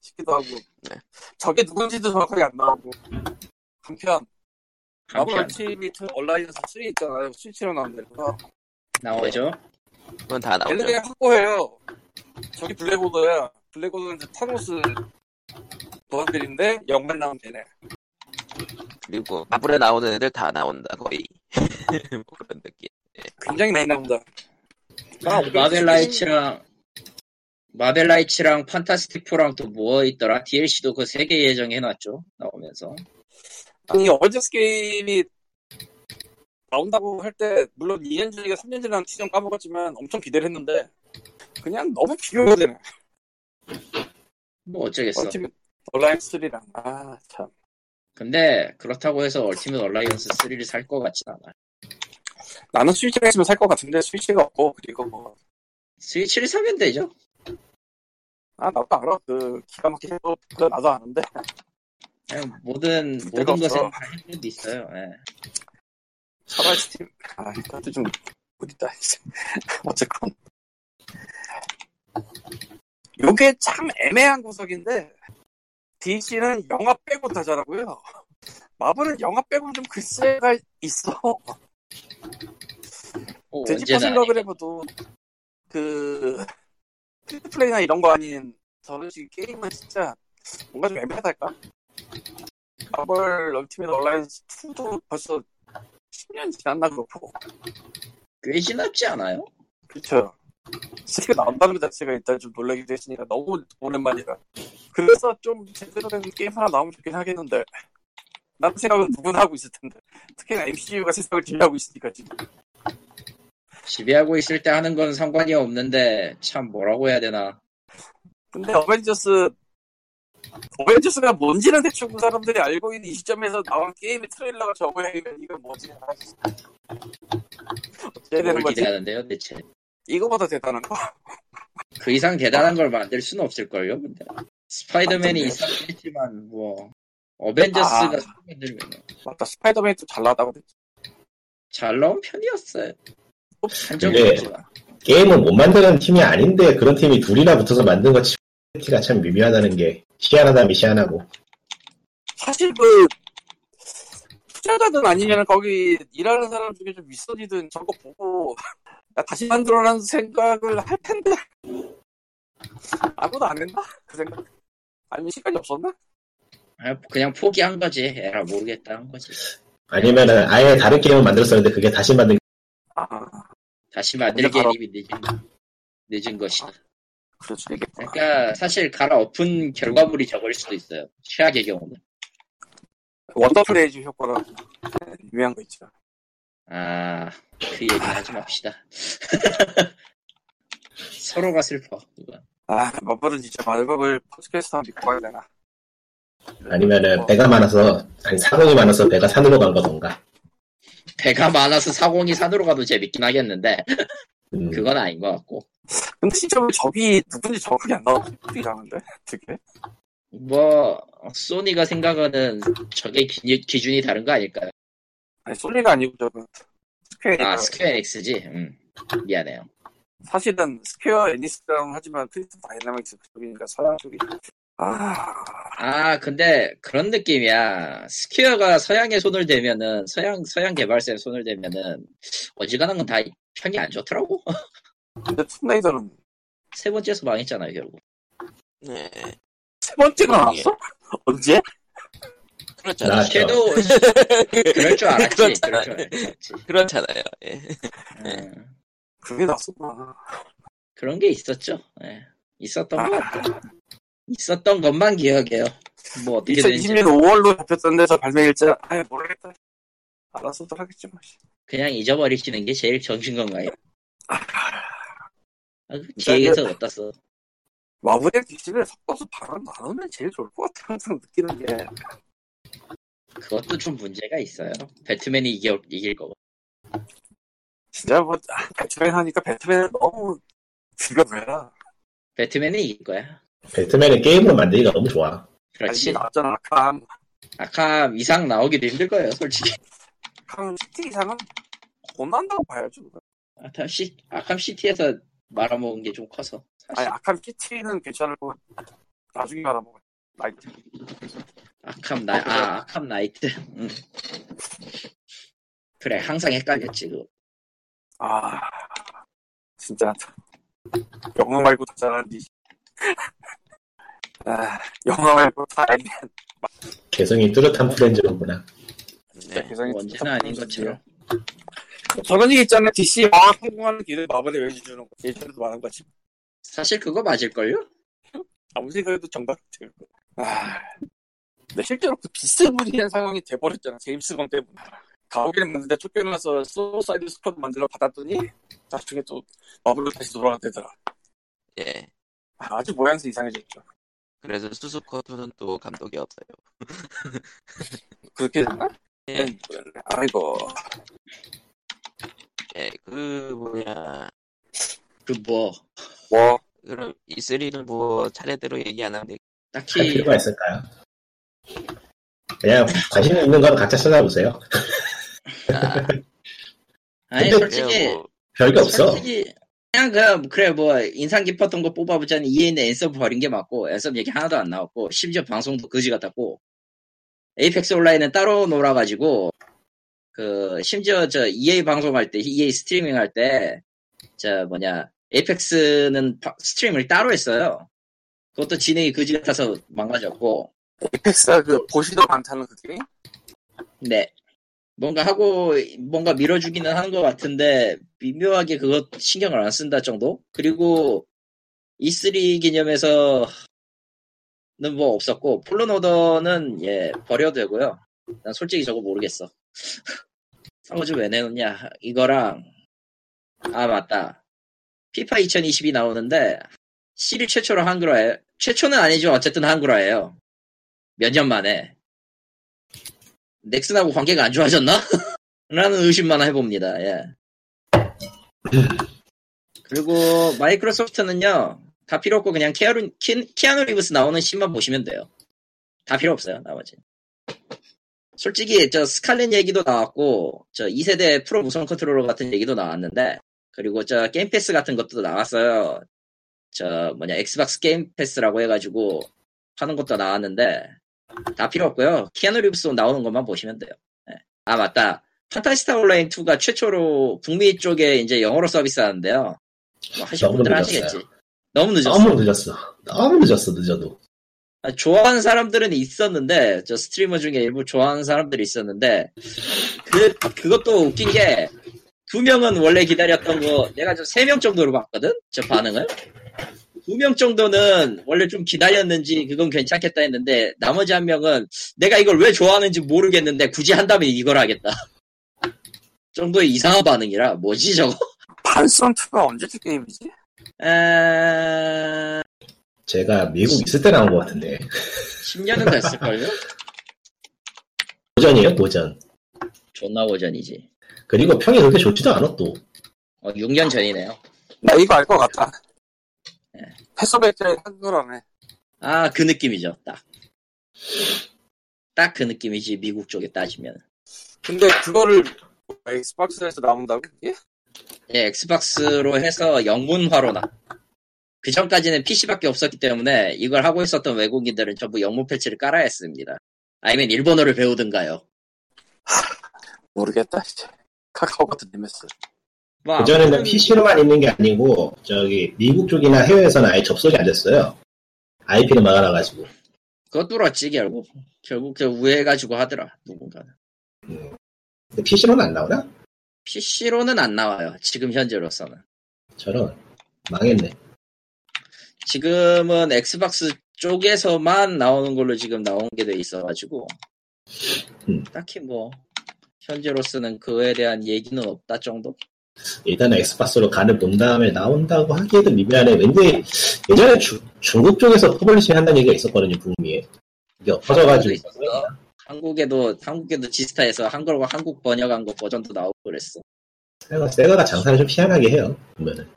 싶기도 하고 네. 저게 누군지도 정확하게 안 나오고 한편 마블 얼티밋 얼라이언스 3 있잖아요 스위치로 나온다 그래서 나오죠? 그건 다 나오죠. 얘네들이 확보해요 저기 블랙오더야 블랙오더는 이제 타노스 도안들인데 영만 나오면 되네 그리고 마블에 나오는 애들 다 나온다 거의. 뭐 그런 느낌. 굉장히 많이 나온다 나 오벤져스 마벨라이츠랑 마벨라이츠랑 판타스틱4랑 또 뭐 있더라? DLC도 그 세 개 예정해놨죠 나오면서 아니 어벤져스 게임이 나온다고 할 때 물론 2년 전인가 3년 전이라는 시점 까먹었지만 엄청 기대를 했는데 그냥 너무 비교가 되네. 뭐 어쩌겠어. 얼티밋 얼라이언스 3랑. 아 참. 근데 그렇다고 해서 얼티밋 얼라이언스 3를 살 것 같진 않아. 나는 스위치가 있으면 살 것 같은데 스위치가 없고 그리고 뭐. 스위치를 사면 되죠. 아 나도 알아. 그 기가 막히게 또 그거 나도 아는데. 모든 모든. 것에 다 해결도 있어요. 예. 차라리 스팀 아 이것도 좀 무리다 어쨌건. 요게 참 애매한 구석인데 DC는 영화 빼고 다 잘하고요. 마블은 영화 빼고 좀 글쎄가 있어. 뭐 되짚어 언제나. 생각을 해봐도 그 프리플레이나 이런 거 아닌 저런 식 게임은 진짜 뭔가 좀 애매하달까? 마블 얼티밋 얼라이언스 2도 벌써 10년 지났나 그렇고 꽤 지났지 않아요? 그쵸 새끼 나온다는 것 자체가 일단 좀 놀라기도 했으니까 너무 오랜만이라. 그래서 좀 제대로 된 게임 하나 나오면 좋긴 하겠는데. 나는 생각은 누구나 하고 있을 텐데. 특히나 MCU가 세상을 지배하고 있으니까 지금. 지배하고 있을 때 하는 건 상관이 없는데 참 뭐라고 해야 되나 근데 어벤져스 어벤져스가 뭔지는 대충 그 사람들이 알고 있는 이 시점에서 나온 게임의 트레일러가 저거야면 이건 뭐지? 어째야 되는 뭘 거지? 기대하는데요 대체 이거보다 대단한 거? 그 이상 대단한 걸 만들 수는 없을걸요 근데 스파이더맨이. 있었겠지만 뭐 어벤져스가 아. 만들면 맞다 스파이더맨이 좀잘 나왔다고 그랬지. 잘 나온 편이었어요 한 적은 근데- 없지만 게임을 못 만드는 팀이 아닌데 그런 팀이 둘이나 붙어서 만든 거치 가 참 미묘하다는 게 희한하다면 희한하고. 사실 그 투자자든 아니면 거기 일하는 사람 중에 좀 윗선이든 저거 보고 야, 다시 만들어라는 생각을 할 텐데. 아무도 안 했나? 그 생각? 아니면 시간이 없었나? 아, 그냥 포기한 거지. 에라 모르겠다 한 거지. 아니면은 아예 다른 게임을 만들었었는데 그게 다시 만든 아. 다시 갈아- 이미 늦은, 늦은 것이다 이게 그러니까 사실 갈아엎은 결과물이 적을 수도 있어요. 최악의 경우는. 원더프레이즈 효과가 유명한 거 있죠. 아, 그 얘기 하지 맙시다. 서로가 슬퍼, 이건. 아 마블은 진짜 마블을 팟캐스트만 믿고 가야 되나. 아니면은 배가 많아서 아니 사공이 많아서 배가 산으로 간 거던가. 배가 많아서 사공이 산으로 가도 재밌긴 하겠는데, 음, 그건 아닌 것 같고. 근데 진짜 왜 적이 누군지 정확하게 안 나와서 이상한데 되게 뭐, 소니가 생각하는 적의 기, 기준이 다른 거 아닐까요? 아니 소니가 아니고 저거 스퀘어 아, 스퀘어 에닉스지? 음, 미안해요. 사실은 스퀘어 에닉스랑 하지만 크리스탈 다이나믹스 그쪽이니까 서양 쪽이 아 아, 근데 그런 느낌이야. 스퀘어가 서양에 손을 대면은, 서양, 서양 개발사에 손을 대면은, 어지간한 건 다 평이 안 좋더라고. 근데 툼레이더는 세 번째에서 망했잖아요, 결국. 네. 세 번째가 나왔어? 언제? 그렇잖아요. 나왔죠. 걔도, 그럴 줄 알았지. 그럴 줄. 알았지. 그렇잖아요. 예. 음. 그게 나왔었구나 그런 게 있었죠. 예. 있었던 것 같아. 있었던 것만 기억해요. 뭐 어떻게 되는지 2020년 5월로 잡혔던 데서 발매 일자 아예 모르겠다 알아서도 하겠지 뭐 그냥 잊어버리시는 게 제일 정신 건강해요. 아, 아, 그 어디다 써? 마블의 DC를 섞어서 반환 나누면 제일 좋을 것 같아 항상 느끼는 게 그것도 좀 문제가 있어요. 배트맨이 이겨, 이길 거고. 진짜 뭐 아, 배트맨 하니까 배트맨은 너무 왜라 배트맨이 이길 거야. 배트맨은 게임으로 만들기가 너무 좋아 그렇지. 나왔잖아 아캄 아캄 이상 나오기도 힘들 거예요, 솔직히. 아캄 시티 이상은 고난다고 봐야죠 아캄, 시, 아캄 시티에서 말아먹은 게 좀 커서. 사실. 아니 아캄 시티는 괜찮을 거 나중에 말아먹어 나이트 아캄 나, 아, 아캄 나이트. 응. 그래, 항상 헷갈렸지, 그거. 아 진짜 영화 말고 다 잘하는데 아 영화 말고 다 알면 개성이 뚜렷한 프렌즈로구나 네. 개성이 뭐 언제나 아닌 것처럼. 저런 얘기 있잖아 DC 영화 성공하는 길을 마블에 왜 주는 거 예전에도 말한 거지 사실 그거 맞을걸요? 아무리 생각해도 정답 같아요 아 근데 실제로 그 비스무리한 상황이 돼버렸잖아 제임스 건 때문에 가오갤을 만드는데 쫓겨나서 Suicide Squad 만들러 받았더니 나중에 또 마블로 다시 돌아가되더라 예. 아, 아주 모양새 이상해졌죠 그래서 수스쿼드는 또 감독이 없어요. 그렇게 됐나? 예. 아이고 예. 그 뭐냐. 그 뭐, 뭐 그럼 이 3는 뭐 차례대로 얘기 안 하는데 할 딱히, 필요가 있을까요? 그냥 관심 있는 건 각자 찾아보세요 아, 아니, 솔직히, 뭐, 별게 없어 솔직히, 그냥 그, 그래, 뭐, 인상 깊었던 거 뽑아보자니 EA는 앤썸 버린 게 맞고, 앤썸 얘기 하나도 안 나왔고, 심지어 방송도 거지 같았고, Apex 온라인은 따로 놀아가지고, 그, 심지어 저 EA 방송할 때, EA 스트리밍 할 때, 저 뭐냐, Apex는 파- 스트리밍을 따로 했어요. 그것도 진행이 거지 같아서 망가졌고, Apex가 그 보시도 많다는 그 게임? 네. 뭔가 하고, 뭔가 밀어주기는 하는 것 같은데, 미묘하게 그것 신경을 안 쓴다 정도? 그리고 E3 기념에서는 뭐 없었고 폴로노더는 예 버려도 되고요. 난 솔직히 저거 모르겠어. 상호주 왜 내놓냐? 이거랑 아 맞다. 피파 2020이 나오는데 시리 최초로 한글화에 최초는 아니죠. 어쨌든 한글화예요. 몇 년 만에 넥슨하고 관계가 안 좋아졌나? 라는 의심만 해봅니다. 예. 그리고 마이크로소프트는요 다 필요 없고 그냥 키아누, 키, 키아누 리브스 나오는 씬만 보시면 돼요. 다 필요 없어요 나머지. 솔직히 저 Scarlett 얘기도 나왔고 저 2세대 프로 무선 컨트롤러 같은 얘기도 나왔는데 그리고 저 Game Pass 같은 것도 나왔어요. 저 뭐냐 Xbox Game Pass라고 해가지고 하는 것도 나왔는데 다 필요 없고요. 키아누 리브스 나오는 것만 보시면 돼요. 예. 아 맞다. 판타스타 온라인 2가 최초로 북미 쪽에 이제 영어로 서비스하는데요. 뭐 하실 분들. 하시겠지. 너무 늦었어. 너무 늦었어. 너무 늦었어, 늦어도. 아, 좋아하는 사람들은 있었는데 저 스트리머 중에 일부 좋아하는 사람들이 있었는데 그 그것도 웃긴 게 두 명은 원래 기다렸던 거 내가 저세명 정도로 봤거든 저 반응을 두 명 정도는 원래 좀 기다렸는지 그건 괜찮겠다 했는데 나머지 한 명은 내가 이걸 왜 좋아하는지 모르겠는데 굳이 한다면 이걸 하겠다 정도의 이상한 반응이라 뭐지 저거 반선 2가 언제쯤 게임이지? 에... 제가 미국 있을 때 나온 것 같은데. 10년은 됐을걸요? 도전이에요, 도전. 존나 오전이지 그리고 평이 그렇게 좋지도 않아, 또. 어, 6년 전이네요 나 이거 알 것 같아. 네. 패서백자의 한글화네. 아, 그 느낌이죠, 딱. 딱 그 느낌이지, 미국 쪽에 따지면. 근데 그거를 엑스박스에서 나온다고? 그게? 예, 엑스박스로 해서 영문화로 나. 그 전까지는 PC밖에 없었기 때문에 이걸 하고 있었던 외국인들은 전부 영문 패치를 깔아야 했습니다. 아니면 일본어를 배우든가요. 모르겠다, 이제. 카카오 같은 MS. 뭐 그전에는 아무튼 PC로만 있는 게 아니고, 저기, 미국 쪽이나 해외에서는 아예 접속이 안 됐어요. IP를 막아놔가지고. 그거 뚫었지, 결국. 결국 그 우회해가지고 하더라, 누군가는. 근데 PC로는 안 나오나? PC로는 안 나와요, 지금 현재로서는. 저런. 망했네. 지금은 엑스박스 쪽에서만 나오는 걸로 지금 나온 게 돼 있어가지고 음. 딱히 뭐 현재로서는 그에 대한 얘기는 없다 정도? 일단은 Xbox로 간을 본 다음에 나온다고 하기에도 미묘하네. 왠지 예전에 주- 중국 쪽에서 publishing 한다는 얘기가 있었거든요, 북미에. 이게 엎어져가지고. 한국에도 한국에도 지스타에서 한글화 한국 번역한 거 버전도 나오고 그랬어. 세가, 세가가 장사를 좀 희한하게 해요, 보면은.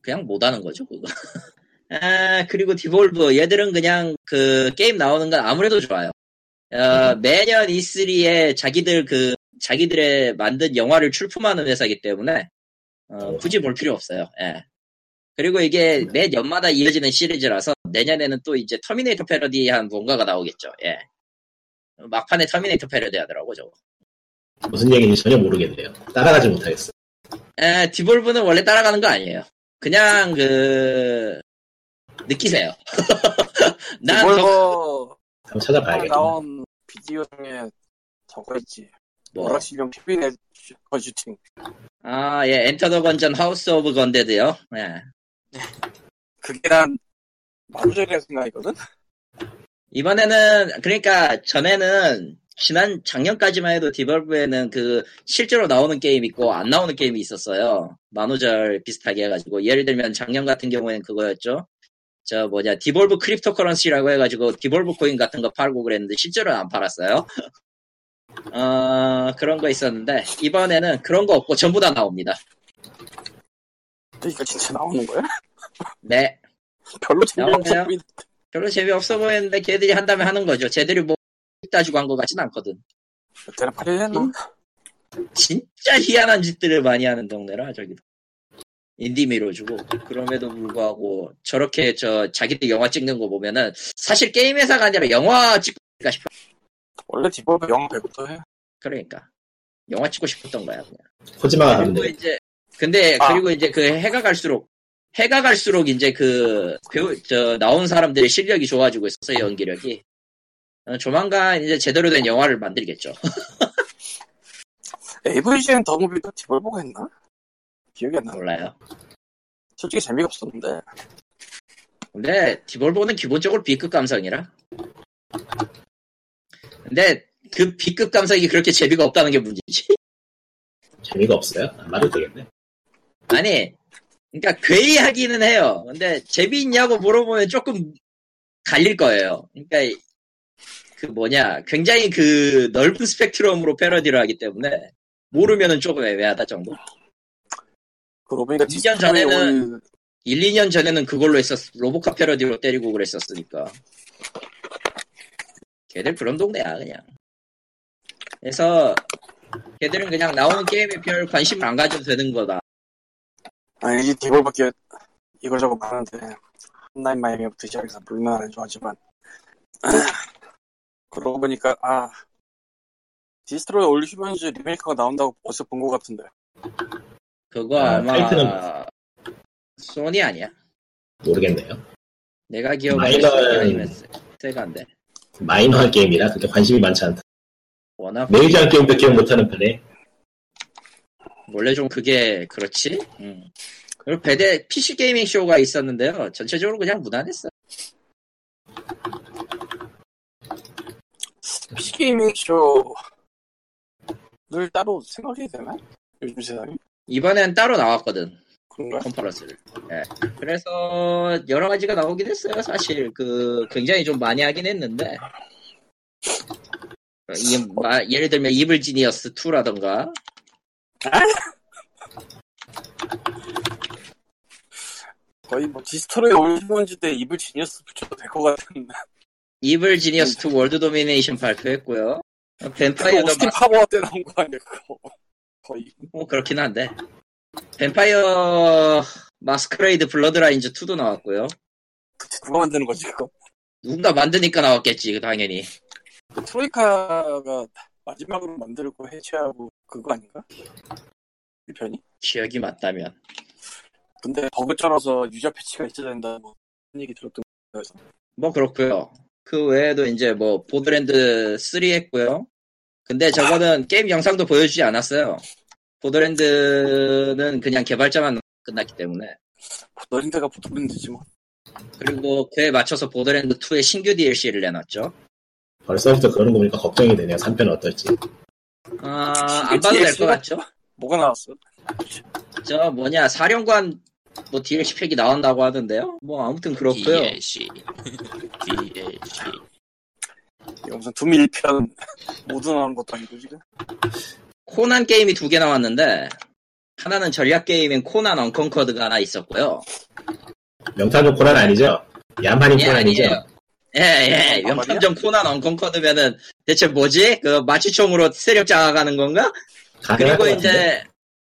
그냥 못하는 거죠 그거. 아 그리고 Devolver 얘들은 그냥 그 게임 나오는 건 아무래도 좋아요. 어, 매년 E3에 자기들 그 자기들의 만든 영화를 출품하는 회사이기 때문에 어, 굳이 볼 필요 없어요. 예. 그리고 이게 매 연마다 이어지는 시리즈라서 내년에는 또 이제 터미네이터 패러디한 뭔가가 나오겠죠. 예. 막판에 터미네이터 패러디 하더라고 저거. 무슨 얘기인지 전혀 모르겠네요. 따라가지 못하겠어. 에, Devolver는 원래 따라가는 거 아니에요. 그냥 그 느끼세요. 난 저, 디볼버 한번 찾아봐야겠네. 나온 비디오 중에 저거 있지. 뭐, 여러시면 피비네 거슈팅. 아, 예, 엔터 더 건전 하우스 오브 건데드요. 예. 그게 난 마루절이라 생각이거든? 이번에는, 그러니까, 전에는, 지난, 작년까지만 해도 디볼브에는 그, 실제로 나오는 게임 있고, 안 나오는 게임이 있었어요. 만우절 비슷하게 해가지고. 예를 들면, 작년 같은 경우에는 그거였죠. 저, 뭐냐, Devolver cryptocurrency라고 해가지고, Devolver 코인 같은 거 팔고 그랬는데, 실제로는 안 팔았어요. 어, 그런 거 있었는데, 이번에는 그런 거 없고, 전부 다 나옵니다. 이거 진짜 나오는 거야? 네. 별로 재미없어. 보이는데. 별로 재미없어 보이는데, 걔들이 한다면 하는 거죠. 쟤들이 뭐, 따지고 한 것 같진 않거든. 그때는 팔려했나? 음? 진짜 희한한 짓들을 많이 하는 동네라 저기도 인디미로 주고 그럼에도 불구하고 저렇게 저 자기들 영화 찍는 거 보면은 사실 게임 회사가 아니라 영화 찍을까 싶어 원래 디볼버 영화 배부터 해. 그러니까 영화 찍고 싶었던 거야 그냥 가면 그리고 돼. 이제 근데 아. 그리고 이제 그 해가 갈수록 해가 갈수록 이제 그 배우 저 나온 사람들의 실력이 좋아지고 있어서 연기력이 어, 조만간 이제 제대로 된 영화를 만들겠죠 AVGN 더무비도 디볼버가 했나? 기억이 안 나. 몰라요. 솔직히 재미가 없었는데. 근데 디볼버는 기본적으로 B급 감성이라. 근데 그 B급 감성이 그렇게 재미가 없다는 게 문제지. 재미가 없어요? 안 말해도 되겠네. 아니, 그러니까 괴이하기는 해요. 근데 재미있냐고 물어보면 조금 갈릴 거예요. 그러니까 그 뭐냐, 굉장히 그 넓은 스펙트럼으로 패러디를 하기 때문에 모르면은 조금 애매하다 정도. 그러고 보니까 2년 전에는 1, 2년 전에는 그걸로 했었, 로보카 패러디로 때리고 그랬었으니까. 걔들 그런 동네야, 그냥. 그래서, 걔들은 그냥 나오는 게임에 별 관심을 안 가져도 되는 거다. 아니, 이 디볼밖에 이거저거 많은데. Hotline Miami부터 시작해서 물론 안 좋아하지만. 그러고 보니까, 아. Destroy All Humans 리메이크가 나온다고 벌써 본 것 같은데. 그거 아, 아, 마 타이틀은- 소니 아니야? 모르겠네요. 내가 기억하는 마이너는- 세가인데. 마이너한 게임이라 그렇게 관심이 많지 않다. 워낙, 메이저한 게임도 기억 못하는 편에 원래 좀 그게, 그렇지? 음. 그리고 배대 PC 게이밍 쇼가 있었는데요. 전체적으로 그냥 무난했어. PC게이밍 쇼를 따로 생각해야 되나? 요즘 세상에? 이번엔 따로 나왔거든. 그런가? 컨퍼런스를. 예. 그래서 여러 가지가 나오긴 했어요. 사실 그 굉장히 좀 많이 하긴 했는데. 이, 마- 예를 들면 Evil Genius 2라던가 거의 뭐 Destroy All Humans 대 Evil Genius 붙여도 될 것 같은. Evil Genius 2 World Domination 발표했고요. 뱀파이어 더 Austin Power 때 나온 거 아니야, 그거. 거의. 뭐 그렇긴 한데. Vampire Masquerade Bloodlines 2도 나왔고요. 그치, 누가 만드는 거지, 그거? 누군가 만드니까 나왔겠지, 그 당연히. 그 Troika가 마지막으로 만들고 해체하고 그거 아닌가? 1편이? 기억이 맞다면. 근데 버그 쩔어서 유저 패치가 있어야 된다, 뭐, 그런 얘기 들었던 거여서. 뭐 그렇고요. 그 외에도 이제 뭐 Borderlands 3 했고요. 근데 저거는 게임 영상도 보여주지 않았어요. Borderlands는 그냥 개발자만 끝났기 때문에. 너린데가 보통인데지 뭐. 그리고 그에 맞춰서 Borderlands 2의 신규 DLC를 내놨죠. 벌써부터 그런 거 보니까 걱정이 되네요. 3편은 어떨지. 아, 안 봐도 될 것 같죠? 뭐가 나왔어? 저 뭐냐 사령관 뭐 DLC 팩이 나온다고 하던데요. 뭐 아무튼 그렇고요. DLC. DLC. 이거 무슨 두밀 1편 모두 나오는 것도 아니고, 지금. 코난 게임이 두 개 나왔는데 하나는 전략 게임인 코난 언컨커드가 하나 있었고요. 명탐정 코난 아니죠? 야만인 예, 코난이죠? 아니에요. 예, 예. 아, 명탐정 코난 언컨커드면은 대체 뭐지? 그 마취총으로 세력 장악하는 건가? 그리고. 이제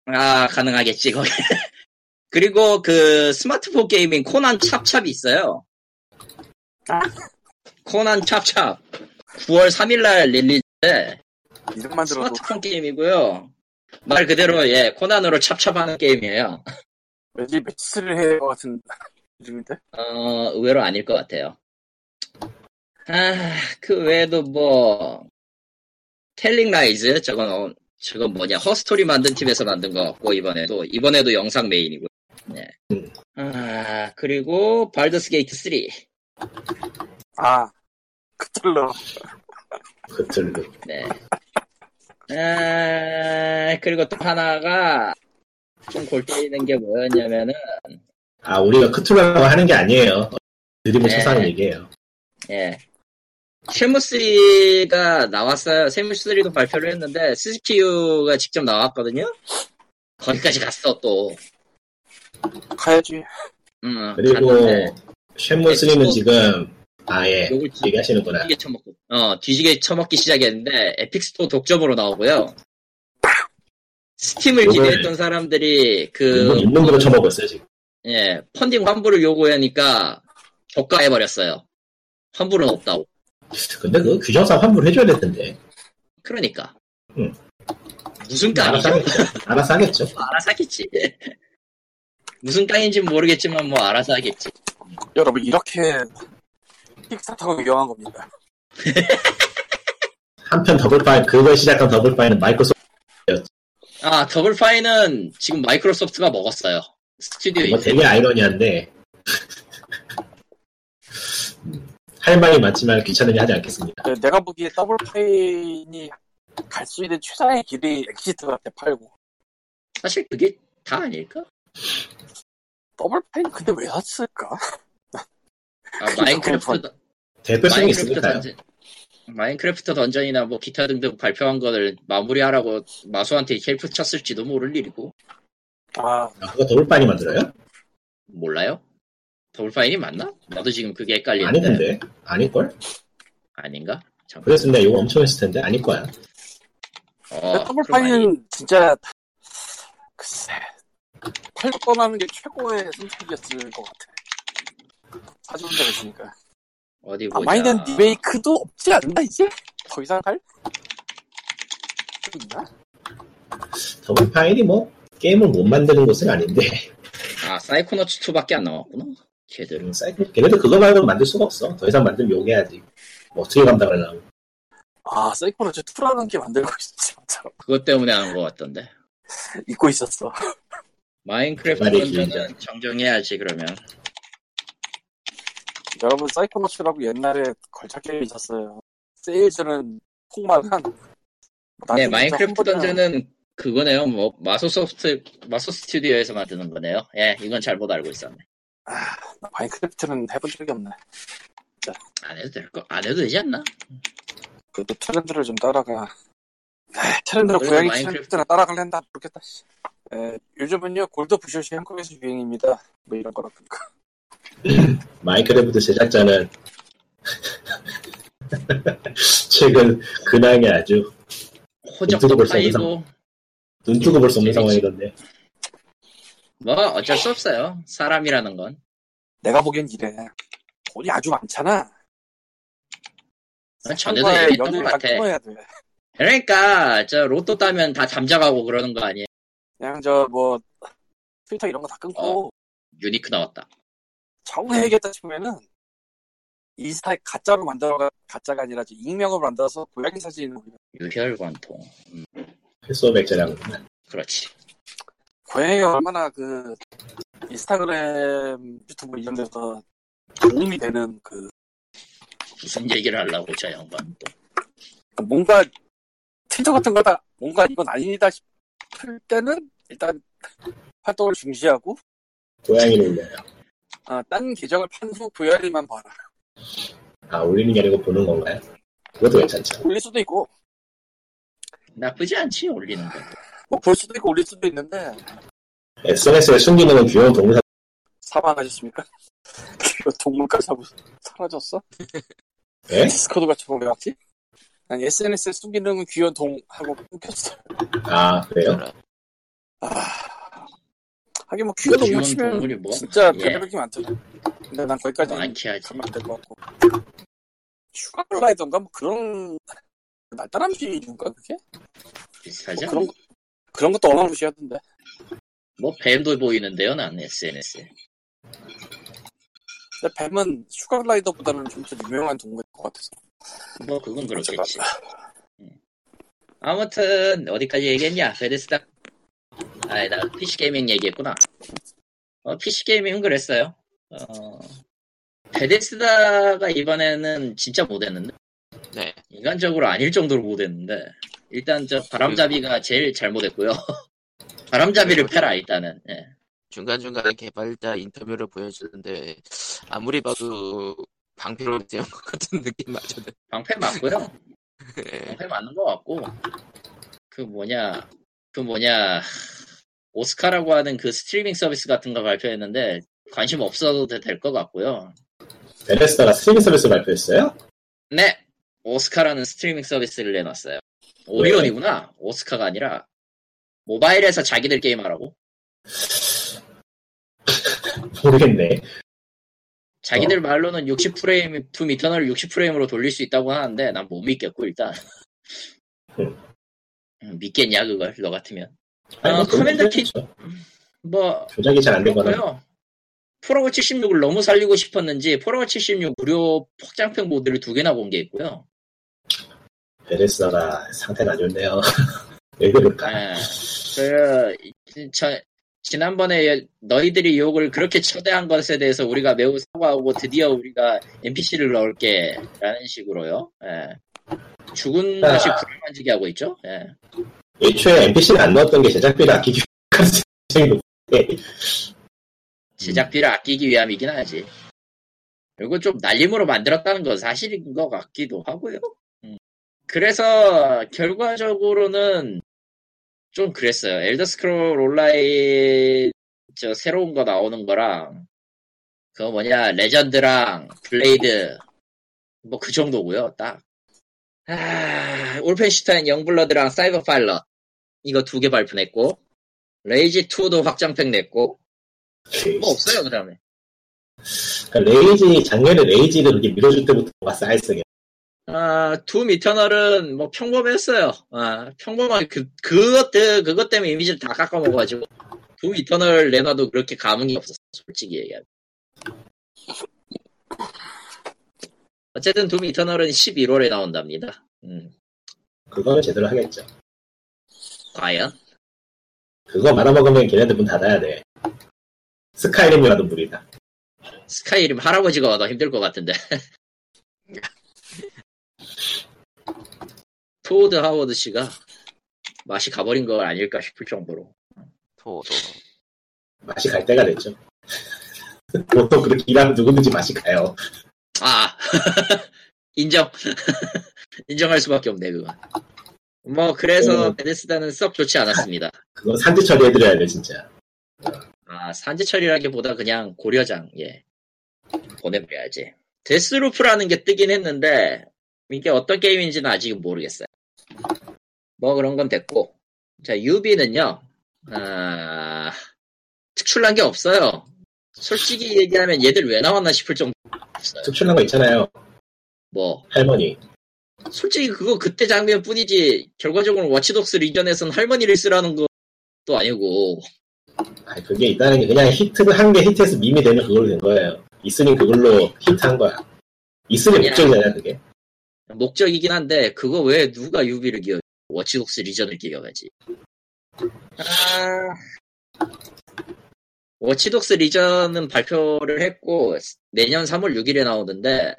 아 가능하겠지 거기. 그리고 그 스마트폰 게임인 코난 찹찹이 있어요. 아. 코난 찹찹 9월 3일날 릴리즈인데 이름만 들어도 스마트폰 게임이고요. 말 그대로 예 코난으로 찹찹하는 게임이에요. 왠지 매치스를 해야 될것 같은 이름인데? 어 의외로 아닐 것 같아요. 아 그 외에도 뭐 Telling Lies 저건 어, 저건 뭐냐 Her Story 만든 팀에서 만든 것 같고 이번에도 이번에도 영상 메인이고. 네. 음. 아 그리고 Baldur's Gate 3. 아, 그틀러. 그틀로. 네. 아 그리고 또 하나가 좀 골 때리는 게 뭐였냐면은 아, 우리가 크툴라고 하는 게 아니에요. 드립을 네. 하는 얘기예요. 예. 쉔무3가 나왔어요. 쉔무3도 발표를 했는데, 스즈키유가 직접 나왔거든요? 거기까지 갔어, 또. 가야지. 음, 그리고 갔는데, 쉔무3는 또- 지금 아예 욕을 얘기 하시는구나. 뒤지게 처먹고, 어, 뒤지게 처먹기 시작했는데, 에픽스토어 독점으로 나오고요. 스팀을 기대했던 사람들이, 그, 일본 일본으로 쳐먹었어요 지금. 예, 펀딩 환불을 요구하니까, 저가해버렸어요. 환불은 없다고. 근데 그 규정상 환불해줘야 될 텐데. 그러니까. 응. 무슨 깡이죠? 알아서 하겠죠. 알아서 하겠지. 무슨 깡인지는 모르겠지만 뭐 알아서 하겠지. 여러분, 이렇게 킥스타터가 위험한 겁니다. 한편 더블파인 그걸 시작한 더블파인은 마이크로소프트 아 더블 파인은 지금 마이크로소프트가 먹었어요. 스튜디오 뭐 되게 아이러니한데 음, 할 말이 많지만 귀찮으니 하지 않겠습니다. 그 내가 보기에 더블 파인이 갈 수 있는 최상의 길이 exit 같아 팔고 사실 그게 다 아닐까? 더블 파인 근데 왜 샀을까? 아, 마인크래프트 대표성이 있으니까요. 던전 마인크래프트 던전이나 뭐 기타 등등 발표한 거를 마무리하라고 마소한테 help 쳤을지도 모를 일이고 아 아, 그거 더블파인이 만들어요? 몰라요? 더블 파인이 맞나? 나도 지금 그게 헷갈리는데 아니던데 아닐걸? 아닌가? 잠깐. 그랬으면 내가 욕 엄청 했을 텐데 아닐 거야. 어, 더블 그럼 아니- 파인은 진짜 글쎄 팔고 떠나는 게 최고의 선택이었을 것 같아 데가 있으니까 어디 보자. 아 마이는 리메이크도 없지 않나 이제? 더 이상 할? 또 있나? 더블파인이 뭐 게임을 못 만드는 곳은 아닌데 아 사이코너츠 2밖에 안 나왔구나. 걔들은 음, 사이클 걔네들 그거 말고는 만들 수가 없어. 더 이상 만들면 욕해야지. 뭐 어떻게 감당하려고. 아 사이코노츠 2라는 게 만들고 있었지 맞아 그것 때문에 한것 같던데. 잊고 있었어 마인크래프트 던전은 정정해야지 그러면. 여러분 사이코노츠라고 옛날에 걸작 게임이 있었어요 세일즈는 폭망한 네 나중에 마인크래프트 던전은 그거네요. 뭐 마소 소프트 마소 스튜디오에서 만드는 거네요. 예, 이건 잘못 알고 있었네. 아, 나 마인크래프트는 해본 적이 없네 안 해도 될 거, 안 해도 되지 않나? 그래도 트렌드를 좀 따라가 아, 트렌드를 그래도 고양이 마인크래프트- 트렌드나 따라갈랜다 모르겠다 씨. 에, 요즘은요 골드 부셔시 한국에서 유행입니다 뭐 이런 거라든가 마인크래프트 제작자는 최근 근황이 아주 호적도 파이고 눈 뜨고 볼 수 없는. 상황이던데. 뭐 어쩔 수 없어요. 사람이라는 건. 내가 보기엔 이래 돈이 아주 많잖아 난 전에도 얘기했던 것 같아. 끊어야 돼 그러니까 저 로또 따면 다 잠자가고 그러는 거 아니에요? 그냥 저 뭐 트위터 이런 거 다 끊고 유니크 나왔다. 정해 얘기했다 싶으면은 인스타에 가짜로 만들어가 가짜가 아니라 저 익명으로 만들어서 고양이 사진을 유혈관통. 횟수백제랑 그렇지. 고양이가 얼마나 그 인스타그램 유튜브 이런 데서 도움이 되는 그 무슨 얘기를 하려고 저 양반 또. 그러니까 뭔가 트위터 같은 거다 뭔가 이건 아니다 싶을 때는 일단 활동을 중시하고 고양이를 올려요. 아, 딴 계정을 판후 고양이만 봐라 아 올리는 게 아니고 보는 건가요? 그것도 괜찮죠. 올릴 수도 있고 나쁘지 않지 올리는 것도. 뭐 볼 수도 있고 올릴 수도 있는데 SNS에 숨기는 귀여운 동영상 사망하셨습니까? 그 동물까지 하고 사라졌어? 예? 디스코드 같은 거왜 왔지? 아니 SNS에 숨기는 귀여운 동 하고 끊겼어. 아 그래요? 아 하긴 뭐 귀여운 동물 치면 뭐? 진짜 예. 별의별 게 많더라. 근데 난 거기까지 하지. 가면 안 될 것 같고. 슈가글라이더인가 뭐 그런 날다람쥐인가 그게? 비슷하지 뭐? 그런 거- 그런 것도 어마무시하던데. 뭐 뱀도 보이는데요, 난 SNS에. 근데 뱀은 슈가글라이더보다는 좀 더 유명한 동물일 것 같아서. 뭐 그건 그렇겠지. 음. 아무튼 어디까지 얘기했냐? 베데스다. 아니다 PC 게이밍 얘기했구나. 어, PC 게이밍은 그랬어요. 어, 베데스다가 이번에는 진짜 못했는데 네. 인간적으로 아닐 정도로 못했는데 일단 저 바람잡이가 제일 잘못했고요. 바람잡이를 패라 일단은. 예. 중간중간에 개발자 인터뷰를 보여주는데 아무리 봐도 방패로 세운 것 같은 느낌 맞거든. 방패 맞고요. 예. 방패 맞는 것 같고 그 뭐냐 그 뭐냐 오스카라고 하는 그 스트리밍 서비스 같은 거 발표했는데 관심 없어도 될 것 같고요. 베레스다가 스트리밍 서비스 발표했어요? 네 오스카라는 스트리밍 서비스를 내놨어요. 오리온이구나 오스카가 아니라 모바일에서 자기들 게임하라고 모르겠네. 자기들 말로는 60프레임 둠 이터널 60프레임으로 돌릴 수 있다고 하는데 난 못 믿겠고 일단 음. 음, 믿겠냐 그걸 너 같으면 아니, 어, 커맨더 키-. 뭐 조작이 잘안 그렇고요. 폴아웃 76을 너무 살리고 싶었는지 폴아웃 76 무료 확장팩 모드를 두 개나 공개했고요. 베레스다가 상태가 안 좋네요. 왜 그럴까? 예. 그, 저, 지난번에 너희들이 욕을 그렇게 초대한 것에 대해서 우리가 매우 사과하고 드디어 우리가 NPC를 넣을게 라는 식으로요. 예. 죽은 아. 것이 불만지게 하고 있죠. 예. 애초에 NPC를 안 넣었던 게 제작비를 아끼기 위한 제작비를 아끼기 위함이긴 하지. 그리고 좀 날림으로 만들었다는 건 사실인 것 같기도 하고요. 음. 그래서 결과적으로는 좀 그랬어요. 엘더 스크롤 온라인 저 새로운 거 나오는 거랑 그거 뭐냐 레전드랑 블레이드 뭐 그 정도고요. 딱. 아, 울펜슈타인 영블러드랑 사이버 파일럿 이거 두 개 발표냈고 레이지 2도 확장팩 냈고 뭐 없어요 그 다음에 그러니까 레이지 작년에 레이지를 그렇게 밀어줄 때부터 뭔가 쌓였어요. 아, 둠 이터널은 뭐 평범했어요. 아, 평범한 그 그것 때 그것 때문에 이미지를 다 깎아 먹어가지고 둠 이터널 내놔도 그렇게 감흥이 없었어. 솔직히 얘기하면. 어쨌든 둠 이터널은 11월에 나온답니다. 음, 그거는 제대로 하겠죠. 과연? 그거 말아먹으면 걔네들 문 닫아야 돼. 스카이림이라도 무리다. 스카이림 할아버지가 와도 힘들 것 같은데. 토드 하워드 씨가 맛이 가버린 거 아닐까 싶을 정도로. 토도. 맛이 갈 때가 됐죠. 보통 그렇게 일하면 누구든지 맛이 가요. 아 인정 인정할 수밖에 없네 그건 뭐 그래서 음. 베데스다는 썩 좋지 않았습니다 그건 산지 처리해드려야 돼, 진짜. 아 산지 처리라기보다 그냥 고려장 예 보내버려야지 데스루프라는 게 뜨긴 했는데 이게 어떤 게임인지는 아직은 모르겠어요 뭐 그런 건 됐고 자 유비는요 아 특출난 게 없어요 솔직히 얘기하면 얘들 왜 나왔나 싶을 정도 없어요 특출난 거 있잖아요. 뭐 할머니. 솔직히 그거 그때 장면 뿐이지 결과적으로 워치독스 리전에선 할머니를 쓰라는 것도 아니고 아, 그게 있다는 게 그냥 히트를 한 게 히트해서 밈이 되면 그걸로 된 거예요. 있으니 그걸로 히트한 거야. 있으니 그냥- 목적이잖아, 그게. 목적이긴 한데 그거 왜 누가 유비를 기억 워치독스 리전을 기억하지? 아... 워치독스 리전은 발표를 했고 내년 3월 6일에 나오는데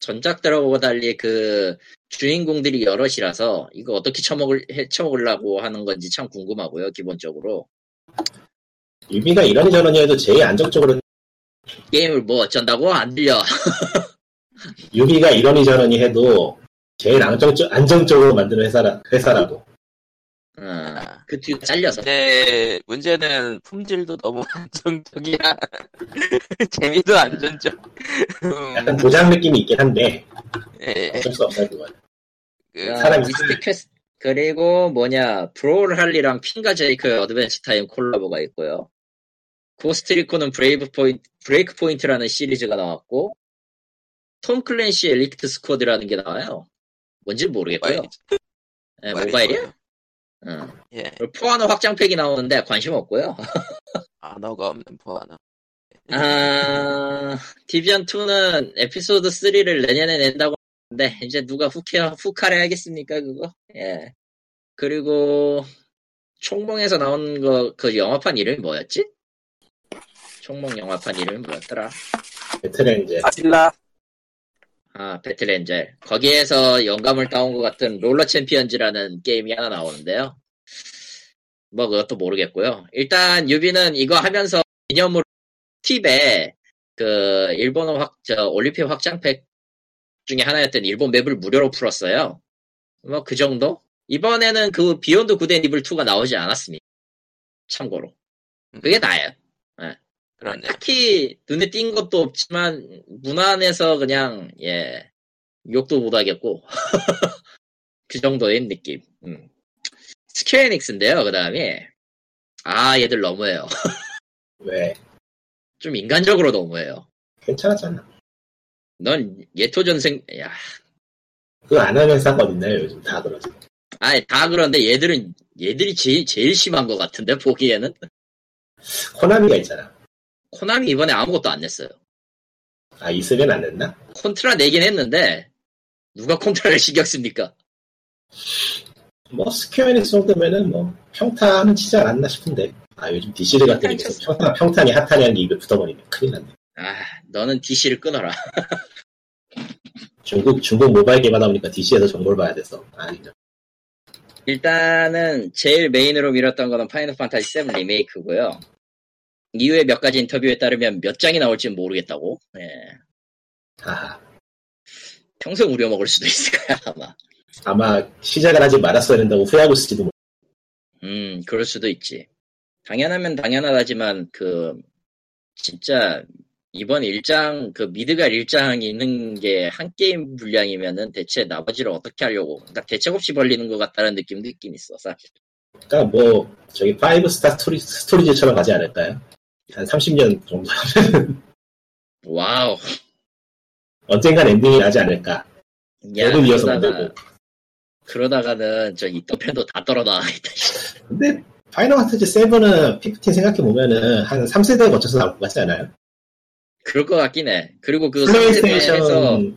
전작들하고 달리 그 주인공들이 여럿이라서 이거 어떻게 처먹을 해 처먹으려고 하는 건지 참 궁금하고요 기본적으로. 유비가 저러니 해도 제일 안정적으로 게임을 뭐 어쩐다고? 안 들려 유비가 이러니 저러니 해도 제일 안정적, 안정적으로 만드는 회사라, 회사라고. 어, 그 뒤에 잘려서 근데 문제는 품질도 너무 안정적이야. 재미도 안정적. 음, 약간 도장 느낌이 있긴 한데, 예, 어쩔 수 없어요, 그건. 그, 사람이 미스틱 퀘스트 그리고 뭐냐 브롤할라랑 핀과 제이크 어드벤처 타임 콜라보가 있고요 고스트리콘은 브레이브 포인트 브레이크 포인트라는 시리즈가 나왔고 톰 클랜시 엘리트 스쿼드라는 게 나와요 뭔지 모르겠고요 모바일, 네? 거예요. 응. 예, 그리고 포아너 확장팩이 나오는데 관심 없고요 언어가 없는 포아노. 아, 디비언2는 에피소드 3를 내년에 낸다고 하는데, 이제 누가 후케, 후카를 하겠습니까, 그거? 예. 그리고, 총몽에서 나온 거, 그 영화판 이름이 뭐였지? 총몽 영화판 이름이 뭐였더라? 배틀렌즈. 아질라 아, 배틀엔젤. 거기에서 영감을 따온 것 같은 롤러 챔피언즈라는 게임이 하나 나오는데요. 뭐, 그것도 모르겠고요. 일단, 유비는 이거 하면서 기념으로 스팁에 그, 일본어 확, 저, 올림픽 확장팩 중에 하나였던 일본 맵을 무료로 풀었어요. 뭐, 그 정도? 이번에는 그 비욘드 굿 앤 이블 2가 나오지 않았습니다. 참고로. 그게 나아요. 그렇네. 딱히 눈에 띈 것도 없지만 무난해서 그냥 예 욕도 못 하겠고 그 정도의 느낌. 음. 스퀘어 에닉스인데요. 그 다음에 아 얘들 너무해요. 왜? 좀 인간적으로 너무해요. 괜찮았잖아. 넌 예토 전생 야, 그거 안 하는 회사가 어딨나요, 요즘 다 그러지. 아니 다 그런데 얘들은 얘들이 제일, 제일 심한 것 같은데 보기에는 코나미가 있잖아. 코나미 이번에 아무것도 안 냈어요. 아, 있으면 안 냈나? 콘트라 내긴 했는데 누가 콘트라를 신경 씁니까? 뭐 스퀘어 에닉스 정도면은 뭐 평타는 치지 않았나 싶은데 아 요즘 디씨를 같은 게 계속 평타, 평타니 하타니 하는 게 입에 붙어버리면 큰일 났네 아, 너는 디씨를 끊어라. 중국 중국 모바일 게임 하다 보니까 디씨에서 정보를 봐야 돼서 아 진짜 일단은 제일 메인으로 밀었던 거는 파이널 판타지 7 리메이크고요. 이후에 몇 가지 인터뷰에 따르면 몇 장이 나올지는 모르겠다고. 예. 하하 평생 우려먹을 수도 있을 거야 아마. 아마 시작을 하지 말았어야 된다고 후회하고 있을지도 모르 음, 그럴 수도 있지. 당연하면 당연하다지만 그 진짜 이번 일장 그 미드갈 일장이 있는 게 한 게임 분량이면은 대체 나머지를 어떻게 하려고 그러니까 대책 없이 벌리는 것 같다는 느낌도 있긴 있어 사실. 그러니까 뭐 저기 5스타 스토리, 스토리즈처럼 가지 않을까요? 한 30년 정도 하면 와우. 언젠간 엔딩이 나지 않을까 야, 너도 이어서 만들고 그러다가는 저 이또 편도 다 떨어나가겠다. 근데 파이널 판타지 7은 PPT 생각해보면은 한 3세대 거쳐서 나올 것 같지 않아요? 그럴 것 같긴 해. 그리고 그 3세대에서 플레이스테이션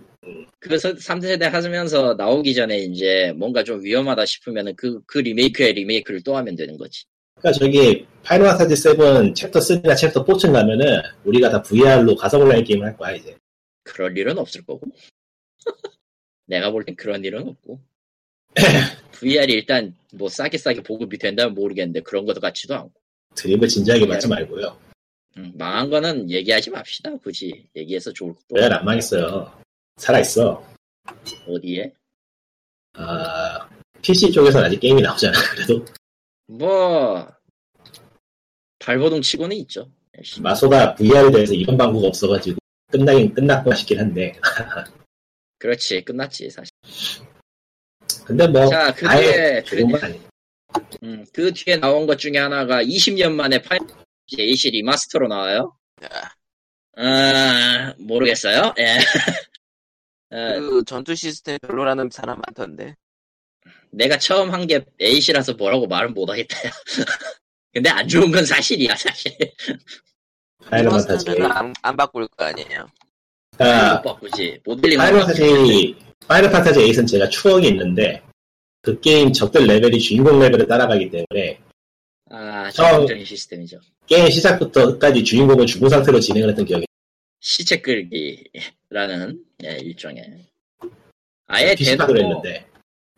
그 3세대 하면서 나오기 전에 이제 뭔가 좀 위험하다 싶으면은 그, 그 리메이크의 리메이크를 또 하면 되는 거지. 그러니까 저기 파이널 판타지 7 챕터 3나 챕터 4쯤 가면은 우리가 다 VR로 가상 온라인 게임을 할 거야 이제 그럴 일은 없을 거고. 내가 볼 땐 그런 일은 없고. VR이 일단 뭐 싸게 싸게 보급이 된다면 모르겠는데 그런 것도 같지도 않고. 드립을 진지하게 받지 말고요 음, 망한 거는 얘기하지 맙시다. 굳이 얘기해서 좋을 것도 VR 안 망했어요 살아 있어 어디에? 아 PC 쪽에서는 아직 게임이 나오잖아 그래도 뭐 발버둥 치고는 있죠. 열심히. 마소가 VR에 대해서 이런 방구가 없어가지고 끝나긴 끝났구나 싶긴 한데 그렇지 끝났지 사실. 근데 뭐 자, 그 아예 뒤에- 좋은 건 아니에요 음, 그 뒤에 나온 것 중에 하나가 20년 만에 파이널 Eight이 리마스터로 나와요. 야, 아, 모르겠어요. 예. 어, 그 전투 시스템 별로라는 사람 많던데. 내가 처음 한 게 Eight이라서 뭐라고 말은 못하겠다. 근데 안 좋은 건 사실이야, 사실. 파이널 판타지 안, 안 바꿀 거 아니에요. 아, 못 바꾸지. 모델링 파이널 판타지 파이널 판타지 8은 제가 추억이 있는데 그 게임 적들 레벨이 주인공 레벨을 따라가기 때문에 아, 처음- 전통적인 시스템이죠. 게임 시작부터 끝까지 주인공은 죽은 상태로 진행을 했던 기억이 시체 끌기라는 예, 일종의. 아예 대놓고 했는데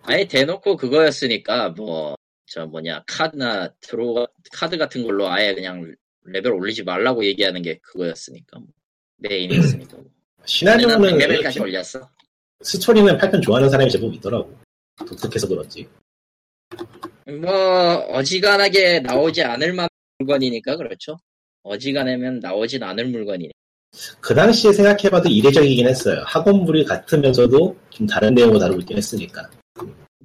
아예 대놓고 그거였으니까 뭐 저 뭐냐 카드나 draw 카드 같은 걸로 아예 그냥 레벨 올리지 말라고 얘기하는 게 그거였으니까 뭐. 메인이었으니까 뭐. 시나리오는 100레벨까지 올렸어. 스토리는 8편 좋아하는 사람이 제법 있더라고. 독특해서 그런지. 뭐 어지간하게 나오지 않을 만한 물건이니까 그렇죠. 어지간하면 나오진 않을 물건이니. 그 당시에 생각해봐도 이례적이긴 했어요. 학원물이 같으면서도 좀 다른 내용을 다루고 있긴 했으니까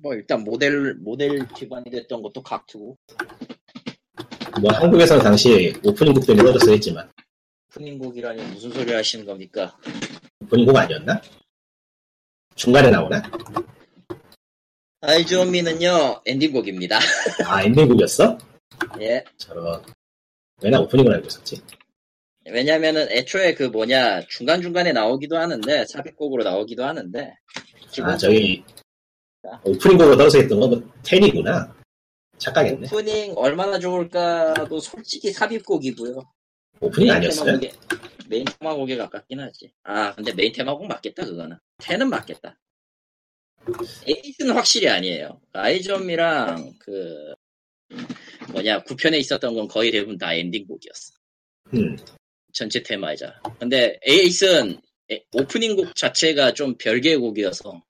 뭐 일단 모델 모델 기반이 됐던 것도 각투고 뭐 한국에서는 당시에 오프닝곡 때문에 떨어졌어 했지만 푸닝곡이라니 무슨 소리 하시는 겁니까 오프닝곡 아니었나? 중간에 나오나? Eyes On Me는요 엔딩곡입니다 아 엔딩곡이었어? 예 저런 왜 나 오프닝을 알고 있었지? 왜냐면은 애초에 그 뭐냐 중간중간에 나오기도 하는데 삽입곡으로 나오기도 하는데 아 저기 오프닝 곡으로 떨어져 있던 건 Ten이구나. 착각했네. 오프닝 얼마나 좋을까도 솔직히 삽입곡이고요. 오프닝 아니었어요? 테마곡에- 메인 테마곡에 가깝긴 하지. 아 근데 메인 테마곡 맞겠다 그거는. Ten은 맞겠다. Eight은 확실히 아니에요. Eyes On Me랑 그 뭐냐 9편에 있었던 건 거의 대부분 다 엔딩곡이었어. 음, 전체 테마이자. 근데 에이스는 에- 오프닝 곡 자체가 좀 별개의 곡이어서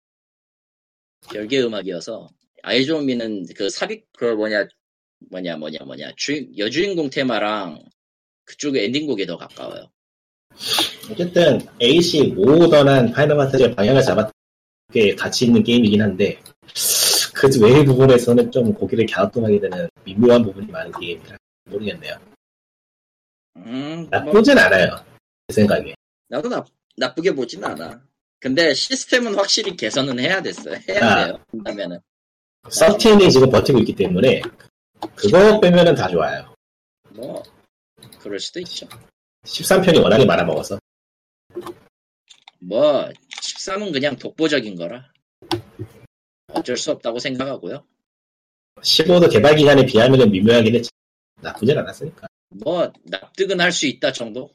별개의 음악이어서 Eyes On Me는 그 삽입 그 뭐냐 뭐냐 뭐냐 뭐냐 주인 여주인공 테마랑 그쪽 엔딩곡에 더 가까워요. 어쨌든 AC 모던한 파이널 판타지의 방향을 잡았던 게 가치 있는 게임이긴 한데 그 외의 부분에서는 좀 고개를 갸우뚱하게 되는 미묘한 부분이 많은 게임이라 모르겠네요 음, 뭐, 나쁘진 않아요 제 생각에 나도 나, 나쁘게 보진 않아. 근데 시스템은 확실히 개선은 해야 됐어요. 해야 아. 돼요. 그다음에는 서틴이 지금 버티고 있기 때문에 그거 빼면은 다 좋아요 뭐 그럴 수도 있죠. 13편이 워낙에 말아먹어서 뭐 13은 그냥 독보적인 거라 어쩔 수 없다고 생각하고요. 15도 개발 기간에 비하면 미묘하긴 했지. 나쁘진 않았으니까. 뭐 납득은 할 수 있다 정도.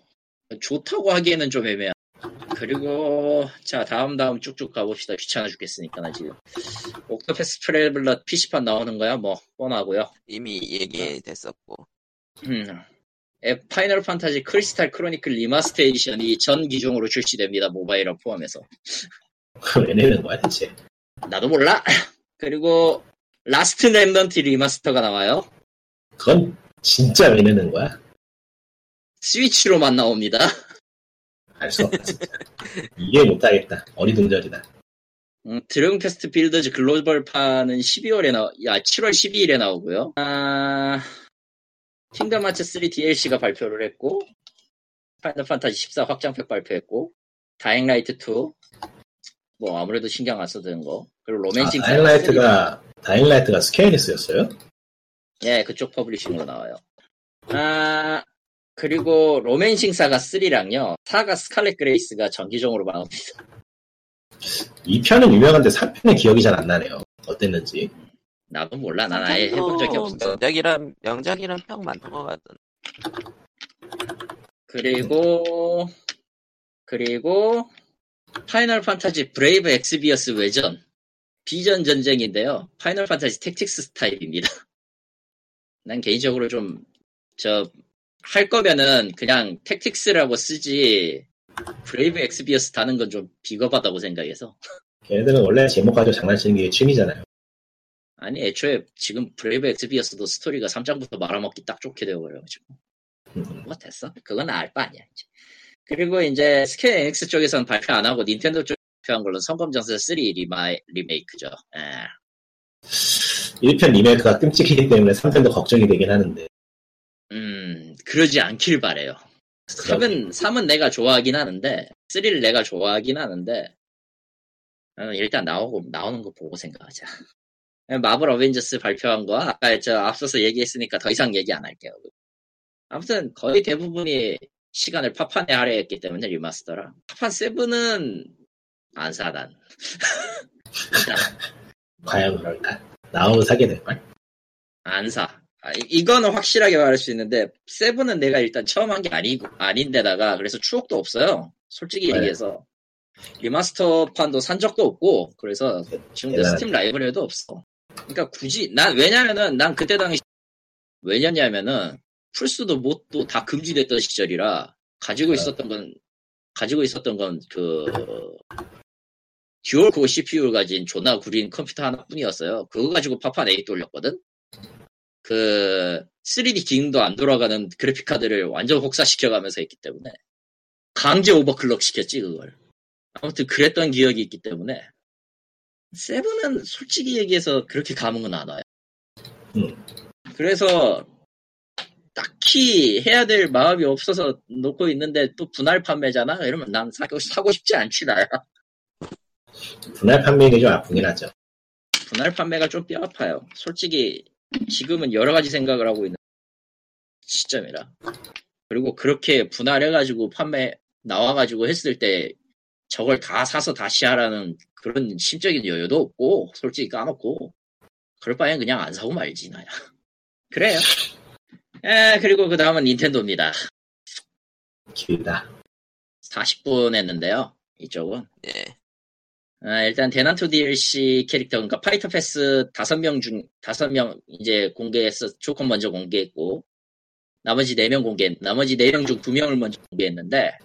좋다고 하기에는 좀 애매한. 그리고 자 다음 다음 쭉쭉 가봅시다. 귀찮아 죽겠으니까 나 지금. 옥토패스 트래블러 PC판 나오는 거야 뭐 뻔하고요. 이미 얘기됐었고. 음. 에, 파이널 판타지 크리스탈 크로니클 리마스터 에디션이 전 기종으로 출시됩니다. 모바일을 포함해서. 왜 내는 거야 대체? 나도 몰라. 그리고 라스트 렘넌트 리마스터가 나와요. 그건 진짜 왜 내는 거야? 스위치로만 나옵니다. 알 수 없다 진짜. 이해 못하겠다. 어리둥절이다. 음, 드래곤 퀘스트 빌더즈 글로벌판은 12월에 나, 야, 7월 12일에 나오고요. 아, Kingdom Hearts 3 DLC가 발표를 했고, Final Fantasy 14 확장팩 발표했고, Dying Light 2, 뭐 아무래도 신경 안 써도 되는 거. 그리고 아, Romancing Dying Light가 다잉라이트가 스퀘어닉스였어요? 예, 그쪽 publishing으로 나와요. 아, 그리고 Romancing SaGa 3랑요, 사가 스칼렛 그레이스가 정기적으로 나옵니다. 2편은 유명한데 3편은 기억이 잘 안 나네요. 어땠는지. 나도 몰라, 난 아예 해본 적이 없어. 명작이란 명작이란 평 많던 것 같은. 그리고 그리고 Final Fantasy Brave Exvius 외전 비전 전쟁인데요. Final Fantasy Tactics 스타일입니다. 난 개인적으로 좀 저 할 거면은 그냥 Tactics라고 쓰지 Brave Exvius 다는 건 좀 비겁하다고 생각해서 걔네들은 원래 제목 가지고 장난치는 게 취미잖아요. 아니 애초에 지금 Brave Exvius도 스토리가 3장부터 말아먹기 딱 좋게 되어버려가지고 음, 뭐 됐어 그건 알 바 아니야 이제. 그리고 이제 Square Enix 쪽에서는 발표 안 하고 닌텐도 쪽 발표한 걸로 성검전설 3 리마, 리메이크죠 예. 1편 리메이크가 끔찍이기 때문에 3편도 걱정이 되긴 하는데. 음 그러지 않길 바래요. 3은, 3은 내가 좋아하긴 하는데 3를 내가 좋아하긴 하는데 어, 일단 나오고 나오는 거 보고 생각하자. Marvel Avengers 발표한 거 아까 저 앞서서 얘기했으니까 더 이상 얘기 안 할게요. 아무튼 거의 대부분이 시간을 파판에 할애했기 때문에 remaster라. 파판 7은 안 산다. 과연 그럴까? 나오면 사게 될걸? 안 사. 아, 이- 이거는 확실하게 말할 수 있는데 seven은 내가 일단 처음 한 게 아니고 아닌데다가 그래서 추억도 없어요. 솔직히 네. 얘기해서 remaster판도 산 적도 없고 그래서 지금도 대단하다. Steam library도 없어. 그러니까 굳이 난 왜냐면은 난 그때 당시 왜냐냐면은 플스도 뭣도 다 금지됐던 시절이라 가지고 네. 있었던 건 가지고 있었던 건 그 dual core CPU를 가진 존나 구린 컴퓨터 하나뿐이었어요. 그거 가지고 파판 8 돌렸거든. 그 3D 기능도 안 돌아가는 그래픽 카드를 완전 혹사시켜가면서 했기 때문에 강제 오버클럭 시켰지 그걸. 아무튼 그랬던 기억이 있기 때문에 세븐은 솔직히 얘기해서 그렇게 감흥은 안 와요. 음. 그래서 딱히 해야 될 마음이 없어서 놓고 있는데 또 분할 판매잖아. 이러면 난 사고, 사고 싶지 않지 나야. 분할 판매가 좀 아프긴 하죠. 분할 판매가 좀 뼈 아파요. 솔직히 지금은 여러 가지 생각을 하고 있는 시점이라. 그리고 그렇게 분할해가지고 판매 나와가지고 했을 때 저걸 다 사서 다시 하라는 그런 심적인 여유도 없고 솔직히 까놓고 그럴 바엔 그냥 안 사고 말지 나야. 그래요. 에 그리고 그 다음은 닌텐도입니다. 길다. 40분 했는데요. 이쪽은 예. 아, 일단 대난투 DLC 캐릭터 그러니까 Fighter Pass 다섯 명 중 다섯 명 이제 공개했어 조커 먼저 공개했고 나머지 네 명 공개 나머지 네 명 중 두 명을 먼저 공개했는데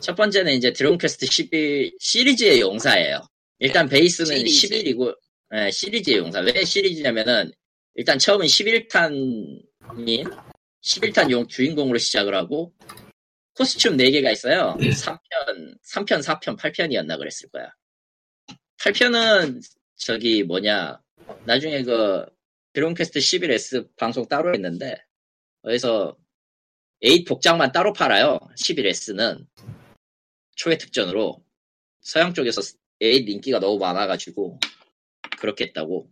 첫 번째는 이제 Dragon Quest 11 시리즈의 용사예요. 일단 베이스는 시리즈. 11이고 예, 시리즈의 용사 왜 시리즈냐면은 일단 처음은 11탄인 11탄 용 주인공으로 시작을 하고 코스튬 4개가 있어요. 3편, 3편, 4편, 8편이었나 그랬을 거야. 8편은 저기 뭐냐 나중에 그 드론캐스트 11S 방송 따로 했는데 거기서 8 복장만 따로 팔아요 11S는. 초회 특전으로. 서양 쪽에서 8 인기가 너무 많아가지고 그렇게 했다고.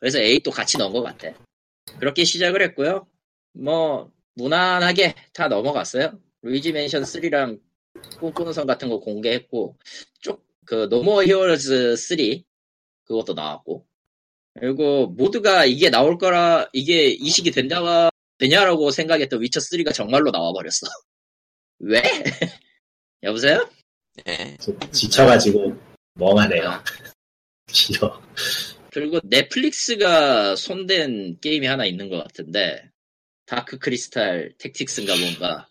그래서 8도 같이 넣은 것 같아. 그렇게 시작을 했고요. 뭐 무난하게 다 넘어갔어요. 루이지 맨션 3랑 꿈꾸는 성 같은 거 공개했고 쪽 그 노모 히어로즈 3 그것도 나왔고 그리고 모두가 이게 나올 거라 이게 이식이 된다 되냐라고 생각했던 위쳐 3가 정말로 나와버렸어. 왜? 여보세요? 네. 지쳐가지고 멍하네요. 싫어. 그리고 Netflix가 손댄 게임이 하나 있는 것 같은데 Dark Crystal Tactics인가 뭔가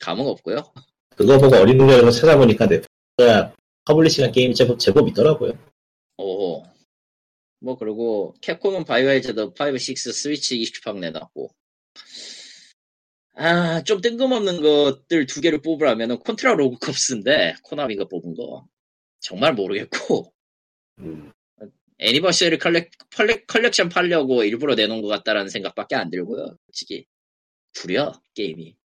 감흥 없고요. 그거 보고 어린 동네에서 찾아보니까 Netflix가 publishing한 게임이 제법, 제법 있더라고요. 오. 뭐 그리고 Capcom은 Biohazard 5, 6 스위치 20팍 내놨고 아 좀 뜬금없는 것들 두 개를 뽑으라면은 Contra Rogue Corps인데 코나미가 뽑은 거 정말 모르겠고 음, Anniversary Collec, Collec, Collection 팔려고 일부러 내놓은 것 같다라는 생각밖에 안 들고요. 솔직히 구려 게임이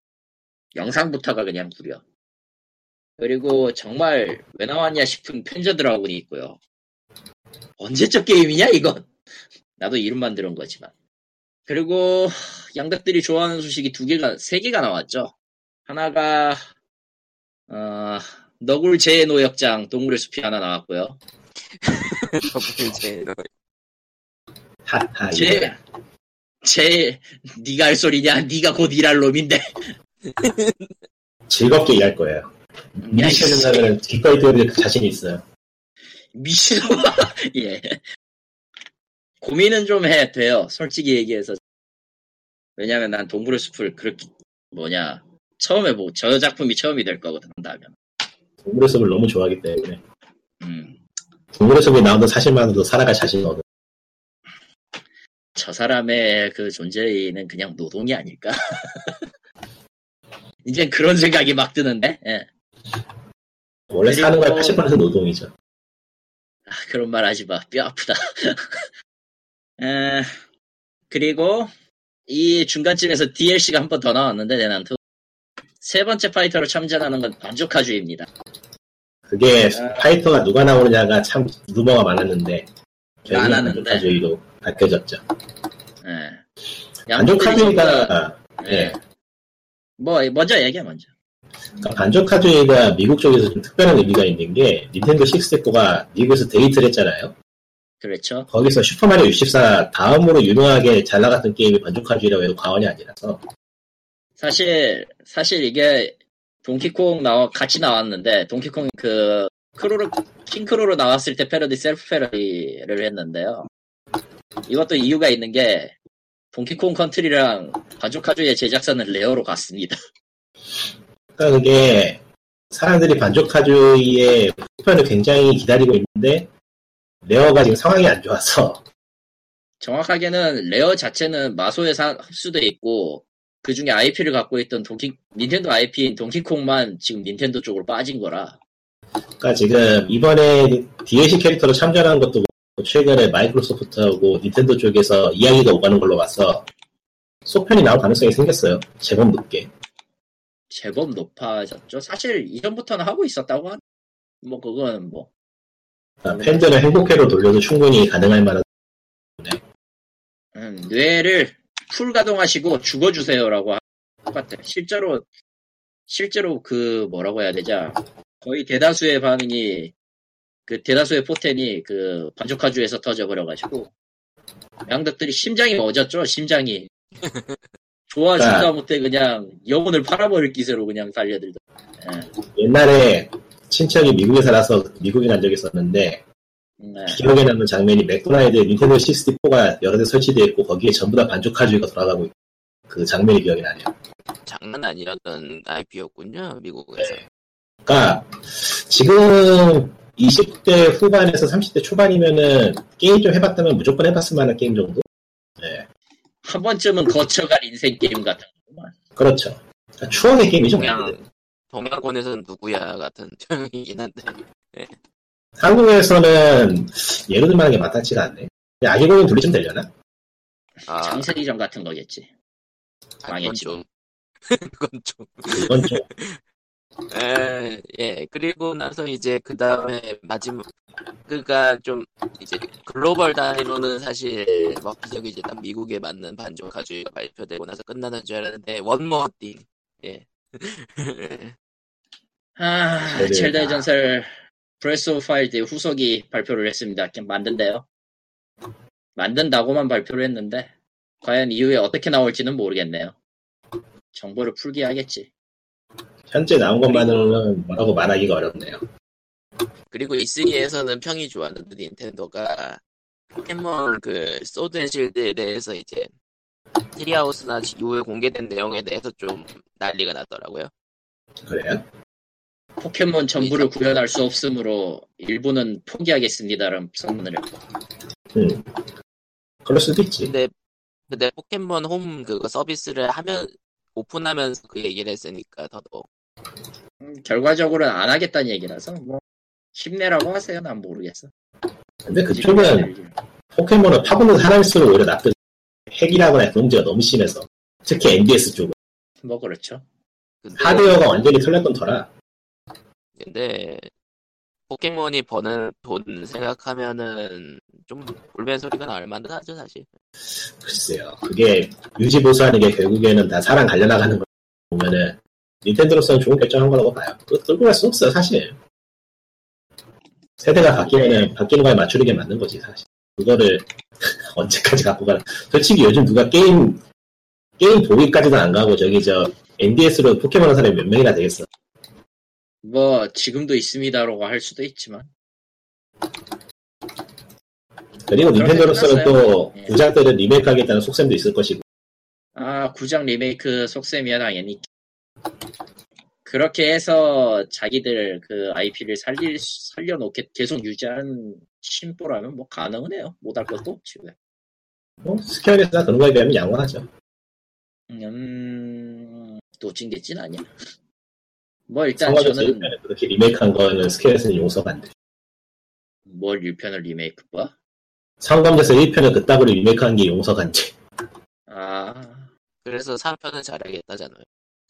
영상부터가 그냥 구려. 그리고 정말 왜 나왔냐 싶은 Panzer Dragoon이 있고요. 언제적 게임이냐 이건? 나도 이름만 들은 거지만. 그리고 양덕들이 좋아하는 소식이 두 개가 세 개가 나왔죠. 하나가 어, 너굴 재노역장 동물의 숲이 하나 나왔고요. 제 하하, 제, 이거야. 제, 니가 할 소리냐? 니가 곧 일할 놈인데. 즐겁게 일할 거예요. 야, 일이 시켜준다면 기꺼이 뛰어들 자신이 있어요. 미친놈아. 예. 고민은 좀 해, 돼요. 솔직히 얘기해서. 왜냐면 난 동물의 숲을 그렇게, 뭐냐. 처음에 뭐, 저 작품이 처음이 될 거거든, 한다면. 동물의 숲을 너무 좋아하기 때문에 음. 동물의 숲이 나오는 사실만으로도 살아갈 자신이 얻어. 저 사람의 그 존재는 그냥 노동이 아닐까? 이젠 그런 생각이 막 드는데, 예. 원래 그리고- 사는 거의 80% 노동이죠. 아, 그런 말 하지 마. 뼈 아프다. 에, 그리고 이 중간쯤에서 DLC가 한 번 더 나왔는데 대난투 세 번째 파이터로 참전하는 건 Banjo-Kazooie입니다. 그게 아. 파이터가 누가 나오느냐가 참 루머가 많았는데 많았는데. Banjo-Kazooie로 바뀌어졌죠. 예. Banjo-Kazooie가 지금- 예. 뭐 먼저 얘기해 먼저. 그러니까 Banjo-Kazooie가 미국 쪽에서 좀 특별한 의미가 있는 게 닌텐도 64가 미국에서 대히트를 했잖아요. 그렇죠. 거기서 Super Mario 64 다음으로 유명하게 잘 나갔던 게임이 Banjo-Kazooie라고 해도 과언이 아니라서 사실 사실 이게 Donkey Kong 나와 같이 나왔는데 동키콩 그 크로로 킹크로로 나왔을 때 패러디 셀프 패러디를 했는데요. 이것도 이유가 있는 게 Donkey Kong Country랑 Banjo-Kazooie 제작사는 Rare로 갔습니다. 그러니까 그게 사람들이 Banjo-Kazooie의 후편을 굉장히 기다리고 있는데 Rare가 지금 상황이 안 좋아서 정확하게는 Rare 자체는 마소에 사- 흡수돼 있고 그 중에 IP를 갖고 있던 동키 닌텐도 IP인 동키콩만 지금 닌텐도 쪽으로 빠진 거라. 그러니까 지금 이번에 DLC 캐릭터로 참전한 것도 최근에 Microsoft하고 닌텐도 쪽에서 이야기가 오가는 걸로 봐서 속편이 나올 가능성이 생겼어요. 제법 높게. 제법 높아졌죠. 사실 이전부터는 하고 있었다고 한, 뭐 그건 뭐 그러니까 팬들을 행복회로 돌려도 충분히 가능할 만한 음, 뇌를 풀 가동하시고 죽어주세요라고 하- 똑같아. 실제로 실제로 그 뭐라고 해야 되자 거의 대다수의 반응이 그 대다수의 포텐이 그 반조카주에서 터져버려가지고 양덕들이 심장이 멎었죠. 심장이 좋아지다 못해 그냥 영혼을 팔아버릴 기세로 그냥 달려들던. 예. 옛날에 친척이 미국에 살아서 미국에 간 적이 있었는데 네. 기억에 남는 장면이 맥도날드 닌텐도 64가 여러 대 설치되어 있고 거기에 전부 다 반조카주의가 돌아가고 있고 그 장면이 기억이 나네요. 장난 아니었던 IP였군요 미국에서. 그러니까 지금 20대 후반에서 30대 초반이면은 게임 좀 해봤다면 무조건 해봤을 만한 게임 정도? 한 번쯤은 거쳐갈 인생 게임 같은 거구만. 그렇죠. 그러니까 추억의 게임이죠. 동양 동양권에서는 누구야 같은 표현이긴 한데. 한국에서는 예를 들만한 게 마땅치가 않네. 아기고는 둘이 좀 되려나? 아 장세기전 같은 거겠지. 그건 망했지. 좀. 그건 좀. 그건 좀 에, 예, 그리고 나서 이제 그 다음에 마지막, 그니까 좀, 이제 글로벌 단위로는 사실 먹기적이지 딱 미국에 맞는 Banjo-Kazooie가 발표되고 나서 끝나는 줄 알았는데, one more thing. 예. 아, Zelda. Zelda의 전설 Breath of the Wild 후속이 발표를 했습니다. 그냥 만든대요. 만든다고만 발표를 했는데 과연 이후에 어떻게 나올지는 모르겠네요. 정보를 풀긴 하겠지. 현재 나온 것만으로는 뭐라고 말하기가 어렵네요. 그리고 E3에서는 평이 좋았는데 닌텐도가 포켓몬 그 Sword and Shield에 대해서 이제 Treehouse나 이후에 공개된 내용에 대해서 좀 난리가 났더라고요. 그래요? 포켓몬 전부를 구현할 수 없으므로 일부는 포기하겠습니다라는 선언을 했고 음. 그럴 수도 있지. 근데 근데 포켓몬 홈 그거 서비스를 하면 오픈하면서 그 얘기를 했으니까 더더욱 음, 결과적으로는 안 하겠다는 얘기라서 뭐 힘내라고 하세요. 난 모르겠어. 근데 그쪽은 포켓몬을 파고는 사람일수록 오히려 나쁜 핵이라거나 그런 문제가 너무 심해서 특히 NDS 쪽은 뭐 그렇죠. 근데, 하드웨어가 완전히 틀렸던 터라 근데 포켓몬이 버는 돈 생각하면은 좀 울면 소리가 나올 만도 하죠 사실. 글쎄요 그게 유지 보수하는 게 결국에는 다 사람 갈려나가는 거 보면은 닌텐도로서는 좋은 결정한 거라고 봐요. 그거 끌고 갈 수 없어요 사실. 세대가 바뀌면은 바뀌는 거에 맞추는 게 맞는 거지 사실. 그거를 언제까지 갖고 가나. 솔직히 요즘 누가 게임 게임 보기까지도 안 가고 저기 저 NDS로 포켓몬 하는 사람이 몇 명이나 되겠어. 뭐 지금도 있습니다라고 할 수도 있지만. 그리고 닌텐도로서는 또. 예. 구작들을 리메이크 하겠다는 속셈도 있을 것이고. 아 구작 리메이크 속셈이야 당연히 그렇게 해서 자기들 그 IP를 살릴 살려놓게 계속 유지하는 심보라면 뭐 가능은 해요 못할 것도 없지 왜 뭐 스퀘어에서 그런 거에 비하면 양호하죠 음, 도찐개찐 아니야. 뭐 일단 저는 1편을 그렇게 리메이크한 거는 스퀘어에서는 용서가 안 돼. 뭘 1편을 리메이크 봐? 상검에서 1편을 그따구로 리메이크한 게 용서가 안 돼. 아, 그래서 3편은 잘하겠다잖아요.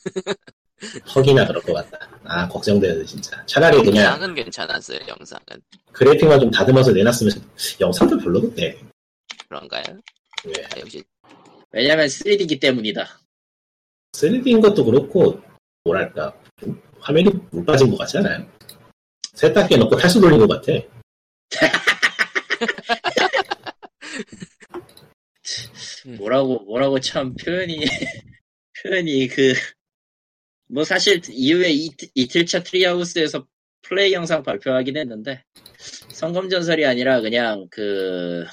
헉이나 그럴 것 같다. 아 걱정돼요 진짜. 차라리 그냥 영상은 괜찮았어요. 영상은 그래픽만 좀 다듬어서 내놨으면 좋- 영상도 별로던데. 그런가요? 왜? 아, 역시 왜냐면 3D기 때문이다. 3D인 것도 그렇고 뭐랄까 좀 화면이 물 빠진 것 같지 않아요? 세탁기에 넣고 탈수 돌린 것 같아. 뭐라고 뭐라고 참 표현이 표현이 그 뭐 사실 이후에 이, 이틀차 Treehouse에서 플레이 영상 발표하긴 했는데 성검전설이 아니라 그냥 그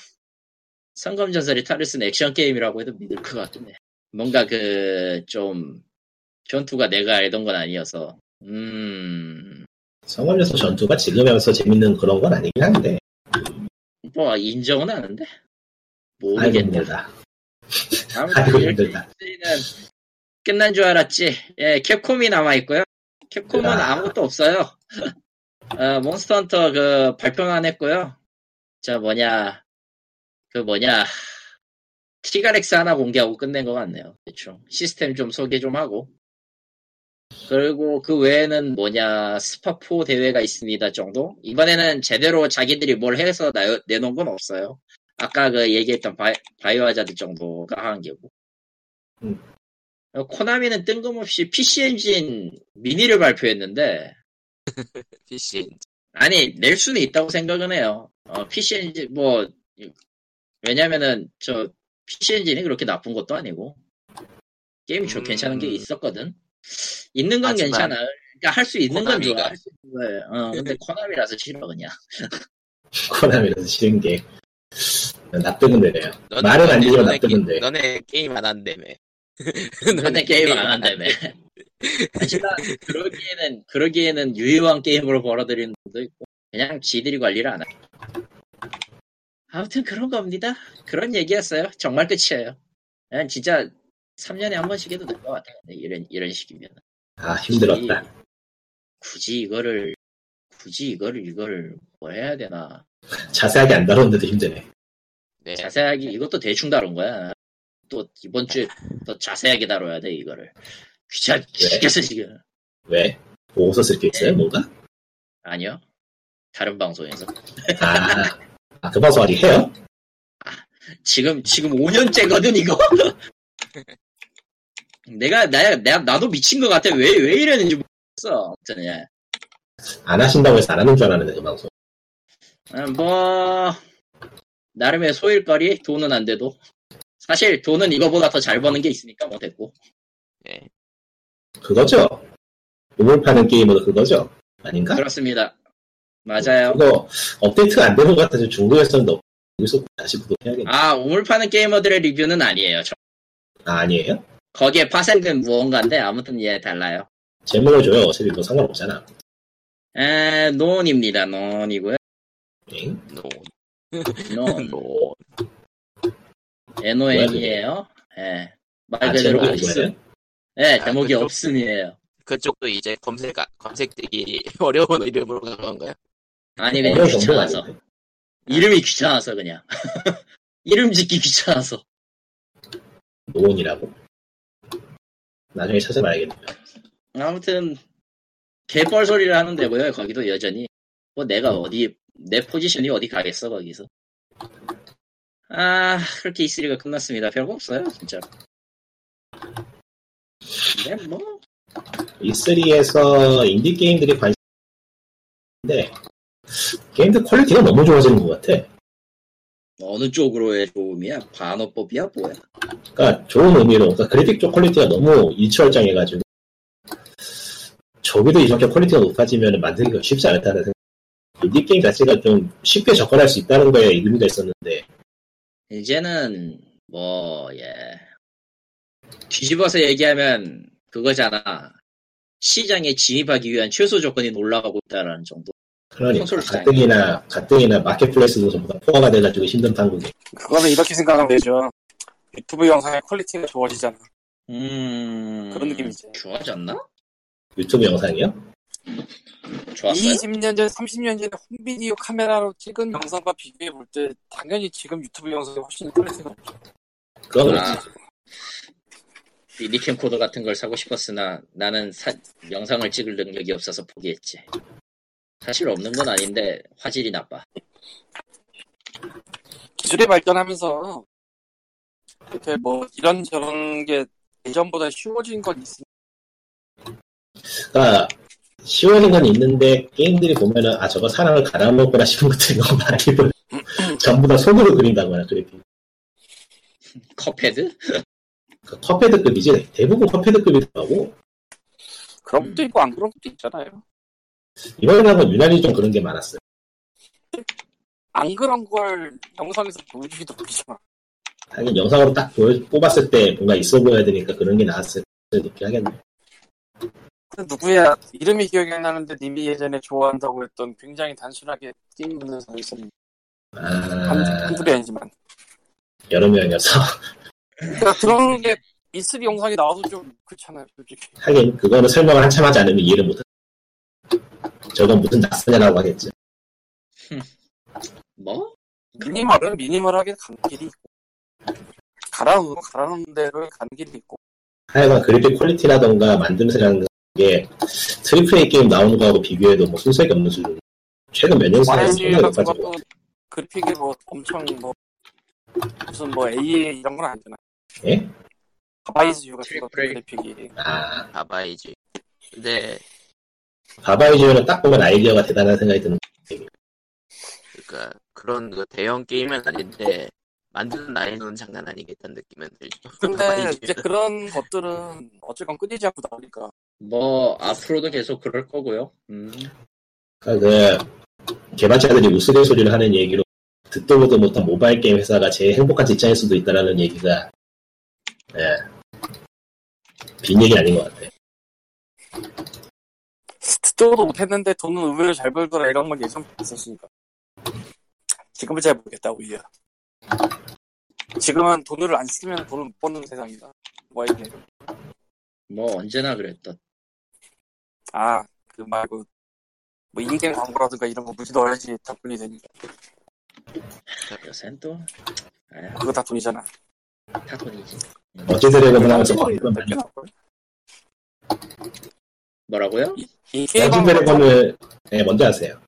성검전설의 탈을 쓴 액션 게임이라고 해도 믿을 것 같은데 뭔가 그 좀 전투가 내가 알던 건 아니어서 음 성검에서 전투가 지금 하면서 재밌는 그런 건 아니긴 한데. 뭐 인정은 하는데 모르겠다. 아무튼 이렇게 힘들다. E3는 끝난 줄 알았지. 예, 캡콤이 남아 있고요. 캡콤은 야. 아무것도 없어요. 어, 몬스터 헌터 그 발표만 했고요. 저 뭐냐 그 뭐냐 티가렉스 하나 공개하고 끝낸 것 같네요. 대충 시스템 좀 소개 좀 하고. 그리고 그 외에는 뭐냐 스파4 대회가 있습니다 정도. 이번에는 제대로 자기들이 뭘 해서 나- 내놓은 건 없어요. 아까 그 얘기했던 바이, 바이오 하자드 정도가 한 게고. 음. 어, 코나미는 뜬금없이 PC 엔진 미니를 발표했는데, PC 아니, 낼 수는 있다고 생각은 해요. 어, PC 엔진, 뭐, 왜냐면은, 저, PC 엔진이 그렇게 나쁜 것도 아니고, 게임이 좀 음. 괜찮은 게 있었거든. 있는 건 하지만 괜찮아. 그러니까 할 수 있는 건 좋아. 코나미가. 할수 있는 거예요. 어, 근데 코나미라서 싫어, 그냥. 코나미라서 싫은 게 납득은 되네요. 너네- 말은 안 되지만 게- 돼. 너네 게임 안 한다며. 너네 게임 안 한다며. 하지만 그러기에는 그러기에는 유효한 게임으로 벌어들이는 분도 있고 그냥 지들이 관리를 안 해. 아무튼 그런 겁니다. 그런 얘기였어요. 정말 끝이에요. 그냥 진짜 3년에 한 번씩 해도 될 것 같아요. 이런 이런 식이면 아 힘들었다. 굳이 이거를 굳이 이거를 이거를 뭐 해야 되나 자세하게 안 다뤘는데도 힘드네. 네. 자세하게 이것도 대충 다룬 거야. 또 이번 주에 더 자세하게 다뤄야 돼 이거를 귀찮 죽겠어 지금. 왜? 보고서 쓸 게 있어요 뭔가? 아니요. 다른 방송에서. 아, 아, 그 방송 아직 해요? 지금, 지금 5년째거든, 이거? 내가, 나, 나, 나도 미친 것 같아. 왜, 왜 이러는지 모르겠어. 아무튼, 예. 안 하신다고 해서 안 하는 줄 알았는데 그 방송. 아, 뭐, 나름의 소일거리 돈은 안 돼도 사실 돈은 이거보다 더 잘 버는 게 있으니까 뭐 됐고 예. 그거죠. 우물 파는 게임은 그거죠. 아닌가? 그렇습니다. 맞아요. 그거 업데이트가 안 되는 것 같아서 중국에서는 너 여기서 다시 구독해야겠네. 아 우물 파는 게이머들의 리뷰는 아니에요. 저- 아, 아니에요? 거기에 파생된 무언가인데 아무튼 예 달라요. 제목을 줘요. 어차피 뭐 상관없잖아. 에 논입니다. 논이고요. 엥? 노, 논 노. NON이에요. 예. 말 아, 그대로 제목이 없음. 뭐예요? 예, 아, 제목이 그쪽- 없음이에요. 그쪽도 이제 검색, 검색되기 어려운 이름으로 간 건가요? 아니 그냥 귀찮아서. 이름이 귀찮아서 그냥. 이름 짓기 귀찮아서. 노원이라고? 나중에 찾아봐야겠네요. 아무튼 개뻘 소리를 하는데고요. 거기도 여전히 뭐 내가 어디 내 포지션이 어디 가겠어 거기서. 아 그렇게 E3가 끝났습니다. 별거 없어요 진짜. 근데 뭐 E3에서 인디 게임들이 관심인데 게임들 퀄리티가 너무 좋아지는 것 같아. 어느 쪽으로의 좋음이야? 반어법이야 뭐야? 그러니까 좋은 의미로 그러니까 그래픽 쪽 퀄리티가 너무 일취월장해가지고 저기도 이렇게 퀄리티가 높아지면 만들기가 쉽지 않다는 생각. 인디 게임 자체가 좀 쉽게 접근할 수 있다는 거에 의미가 있었는데 이제는 뭐 예. 뒤집어서 얘기하면 그거잖아. 시장에 진입하기 위한 최소 조건이 올라가고 있다라는 정도. 그러니까. 가뜩이나 가뜩이나 marketplace도 전부 다 포화가 돼가지고 힘든 판국에 그거는 이렇게 생각하면 되죠. 유튜브 영상의 퀄리티가 좋아지잖아. 음. 그런 느낌이지. 좋아졌나? 유튜브 영상이요? 좋았어요? 20년 전, 30년 전에 홈비디오 카메라로 찍은 영상과 비교해 볼 때 당연히 지금 유튜브 영상이 훨씬 퀄리티가 높죠. 그건 아. 그렇지. 미니 캠코더 같은 걸 사고 싶었으나 나는 사- 영상을 찍을 능력이 없어서 포기했지. 사실 없는 건 아닌데 화질이 나빠. 기술이 발전하면서 이렇게 뭐 이런저런 게 예전보다 쉬워진 건 있으니 그러니까 쉬워진 건 있는데 게임들이 보면은 아 저거 사람을 갈아먹거나 싶은 것들이 너무 많이 보여. 전부 다 손으로 그린다거나 그래픽. 컵헤드? 그 컵헤드급이지 대부분 컵헤드급이더라고. 그런 것도 있고 안 그런 것도 있잖아요. 이번에는 유난히 좀 그런 게 많았어요. 안 그런 걸 영상에서 보여주기도 그렇잖아. 하긴 영상으로 딱 보여, 뽑았을 때 뭔가 있어 보여야 되니까 그런 게 나왔을 느끼 하겠네. 그 누구야? 이름이 기억이 안 나는데 님이 예전에 좋아한다고 했던 굉장히 단순하게 게임 만드는 사람이 있었는데. 한, 아. 한둘이 아니지만. 여름여행이어서. 그러니까 그런 게 E3 영상이 나와도 좀 그렇잖아요 솔직히. 하긴 그거는 설명을 한참 하지 않으면 이해를 못해. 저건 무슨 낯선냐라고 하겠지. 뭐? 미니멀은 미니멀하게 가는 길이 있고. 가라는 가라는 대로 가는 길이 있고. 하여간 그래픽 퀄리티라던가 만듦새라는 게 triple A 게임 나오는 거하고 비교해도 뭐 손색이 없는 수준. 최근 몇 년 사이에 같은. 것도 그래픽이 뭐 엄청 뭐 무슨 뭐 AA 이런 건 아니잖아 예? Baba Is 같은 것도. 그래픽이 아, 바바이지. 근데, Baba Is는 딱 보면 아이디어가 대단한 생각이 드는 그니까, 그런 그 대형 게임은 아닌데, 만드는 난이도는 장난 아니겠다는 느낌은 들죠. 근데 Baba Is. 이제 그런 것들은 어쨌건 끊이지 않고 나오니까 뭐 앞으로도 계속 그럴 거고요. 음. 그 개발자들이 우스갯소리를 하는 얘기로 듣도 보도 못한 모바일 게임 회사가 제일 행복한 직장일 수도 있다라는 얘기가 예. 빈 얘기 아닌 것 같아. 듣도도 못했는데 돈은 의외로 잘 벌더라 이런 건 예전부터 있었으니까 지금은 잘 모르겠다 오히려 지금은 돈을 안 쓰면 돈을 못 버는 세상이다 뭐 이게 뭐 언제나 그랬던. 아 그 말고 뭐 인갱 광고라든가 이런 거 무지 넣어야지 다 돈이 되니까 요새는 또 아, 그거 다 돈이잖아 다 돈이지. 어제 드래곤을 하면서 뭐 광고를 많이 뭐라고요? 던진 광고 드래곤을 네, 먼저 하세요.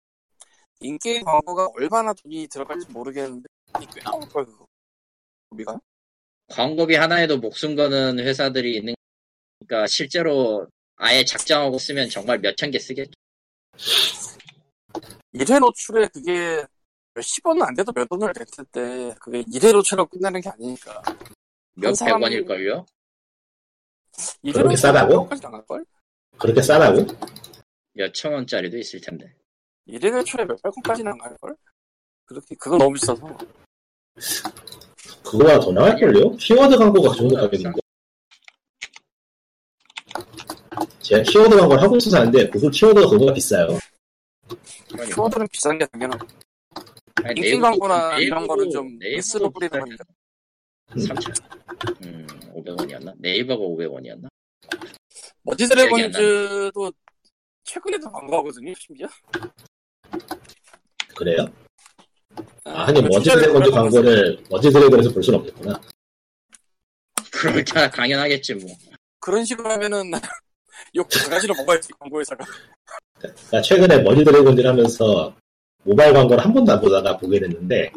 인게임 광고가 얼마나 돈이 들어갈지 모르겠는데 꽤 나올 걸 그거 우리가 광고비 하나에도 목숨 거는 회사들이 있는 그러니까 실제로 아예 작정하고 쓰면 정말 몇 천 개 쓰겠죠. 1회 노출에 그게 몇십 원은 안 돼도 몇 원을 낼 텐데 그게 이래로처럼 끝나는 게 아니니까 몇백 사람- 원일걸요? 이래로 싸다고? 까지 나갈걸? 그렇게 싸다고? 몇 천 원짜리도 있을 텐데. 이래로 초에 몇백 원까지 나갈걸? 그렇게 그건 너무 비싸서 그거보다 더 나갈걸요? 키워드 광고가 그 정도 가격인데. 제가 키워드 광고를 하고 있어서 아는데, 구글 키워드가 그거가 비싸요. 키워드는 비싼 게 당연하고 아니, 인기 네이버- 광고나 네이버도- 이런 거는 좀 뿌리는 비싸요. 거니까 3천. 음, 500원이었나? 네이버가 500원이었나? Merge Dragons도 최근에도 광고하거든요 심지어 그래요? 아, 아, 하긴 그 Merge Dragons 광고를 Merge Dragon에서 볼 수는 없겠구나. 그러니까 당연하겠지 뭐. 그런 식으로 하면은 욕 바가지로 먹어야지 광고회사가 그러니까 최근에 Merge Dragons를 하면서 모바일 광고를 한 번도 안 보다가 보게 됐는데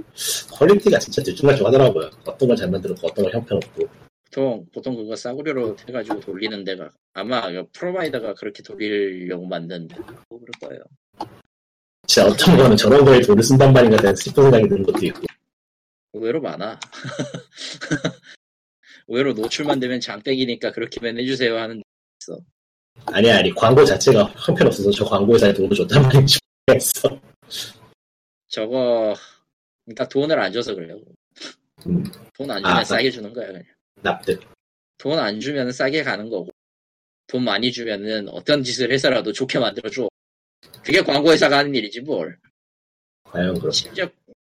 퀄리티가 진짜 들쭉날쭉하더라고요. 어떤 걸 잘 만들었고 어떤 걸 형편없고. 보통 보통 그거 싸구려로 해가지고 돌리는 데가 아마 그 provider가 그렇게 돌리려고 만든 뭐 그럴 거예요. 진짜 어떤 거는 저런 거에 돈을 쓴단 말인가 싶은 생각이 드는 것도 있고. 의외로 많아. 의외로 노출만 되면 장땡이니까 그렇게만 해주세요 하는 아니 아니 광고 자체가 형편없어서 저 광고회사에 돈을 줬단 모르겠어. 저거 그러니까 돈을 안 줘서 그래요. 음. 돈안 주면 아, 싸게 주는 거야 그냥. 납득. 돈 안 주면 싸게 가는 거고 돈 많이 주면은 어떤 짓을 해서라도 좋게 만들어줘. 그게 광고회사가 하는 일이지 뭘. 과연 그렇 심지어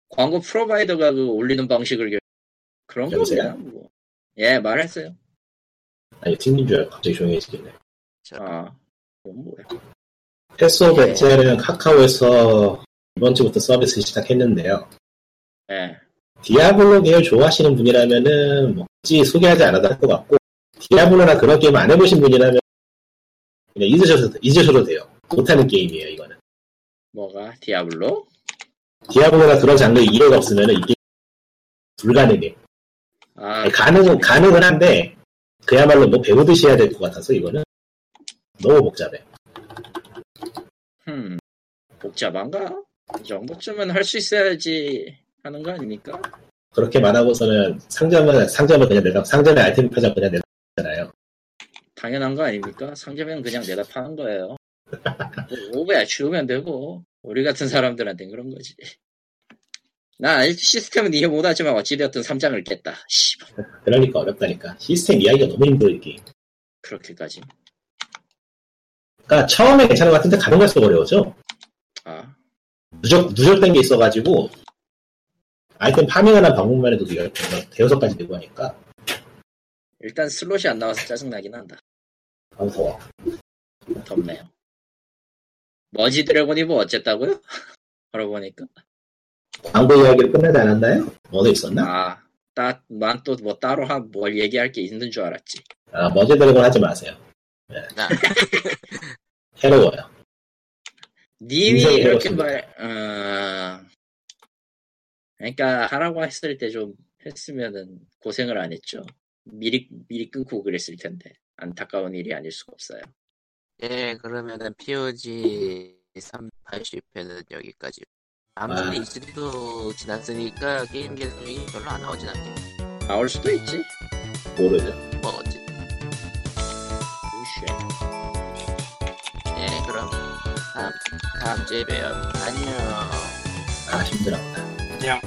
광고 provider가 그 올리는 방식을 결- 그런 거 여보세요? 그냥 뭐. 예 말했어요. 아니 튕긴 줄 알고 갑자기 조용해지겠네. 아 뭐야. Path of 예. Exile은 카카오에서 이번 주부터 서비스 시작했는데요. 예. 디아블로 계열 좋아하시는 분이라면은 뭐 굳이 소개하지 않아도 할 것 같고 디아블로나 그런 게임 안 해보신 분이라면 그냥 잊으셔도, 잊으셔도 돼요. 못하는 게임이에요 이거는. 뭐가 디아블로? 디아블로나 그런 장르에 이해가 없으면은 이게 불가능해. 아 가능은 가능은 한데 그야말로 뭐 배우듯이 해야 될 것 같아서 이거는 너무 복잡해. 음, 복잡한가? 이 정도쯤은 할 수 있어야지 하는 거 아닙니까? 그렇게 말하고서는 상점은 상점을 그냥 내다 상점에 아이템 파자 그냥 내다잖아요. 당연한 거 아닙니까? 상점엔 그냥 내다 파는 거예요. 뭐 오버야 주우면 되고 우리 같은 사람들한테는 그런 거지. 나 시스템은 이해 못하지만 어찌되었든 3장을 깼다. 씨, 그러니까 어렵다니까 시스템 이야기가 너무 힘들어 이 게임. 그렇게까지. 그러니까 처음에 괜찮은 것 같은데 가끔 갈수록 어려워져. 아, 누적 누적된 게 있어가지고 아이템 farming하는 방법만 해도 열- 대여섯 가지 되고 하니까 일단 슬롯이 안 나와서 짜증나긴 한다. 아 더워. 덥네요. Merge Dragon이 뭐 어쨌다고요? 그러고 보니까. 광고 이야기를 끝나지 않았나요? 뭐도 있었나? 아, 따, 난 또 뭐 따로 한, 뭘 얘기할 게 있는 줄 알았지. 아 Merge Dragon 하지 마세요. 나 해로워요. 님이 이렇게. 말, 어, 그러니까 하라고 했을 때 좀 했으면은 고생을 안 했죠. 미리, 미리 끊고 그랬을 텐데. 안타까운 일이 아닐 수가 없어요. 예, 그러면은 POG 380회는 여기까지. 아무튼 아. 이주도 지났으니까 게임 계정이 별로 안 나오진 않겠네. 나올 수도 있지. 모르죠. 뭐 어쨌든. 우쉐. 예, 다음 주에 봬요. 안녕. 아 힘들어. 그냥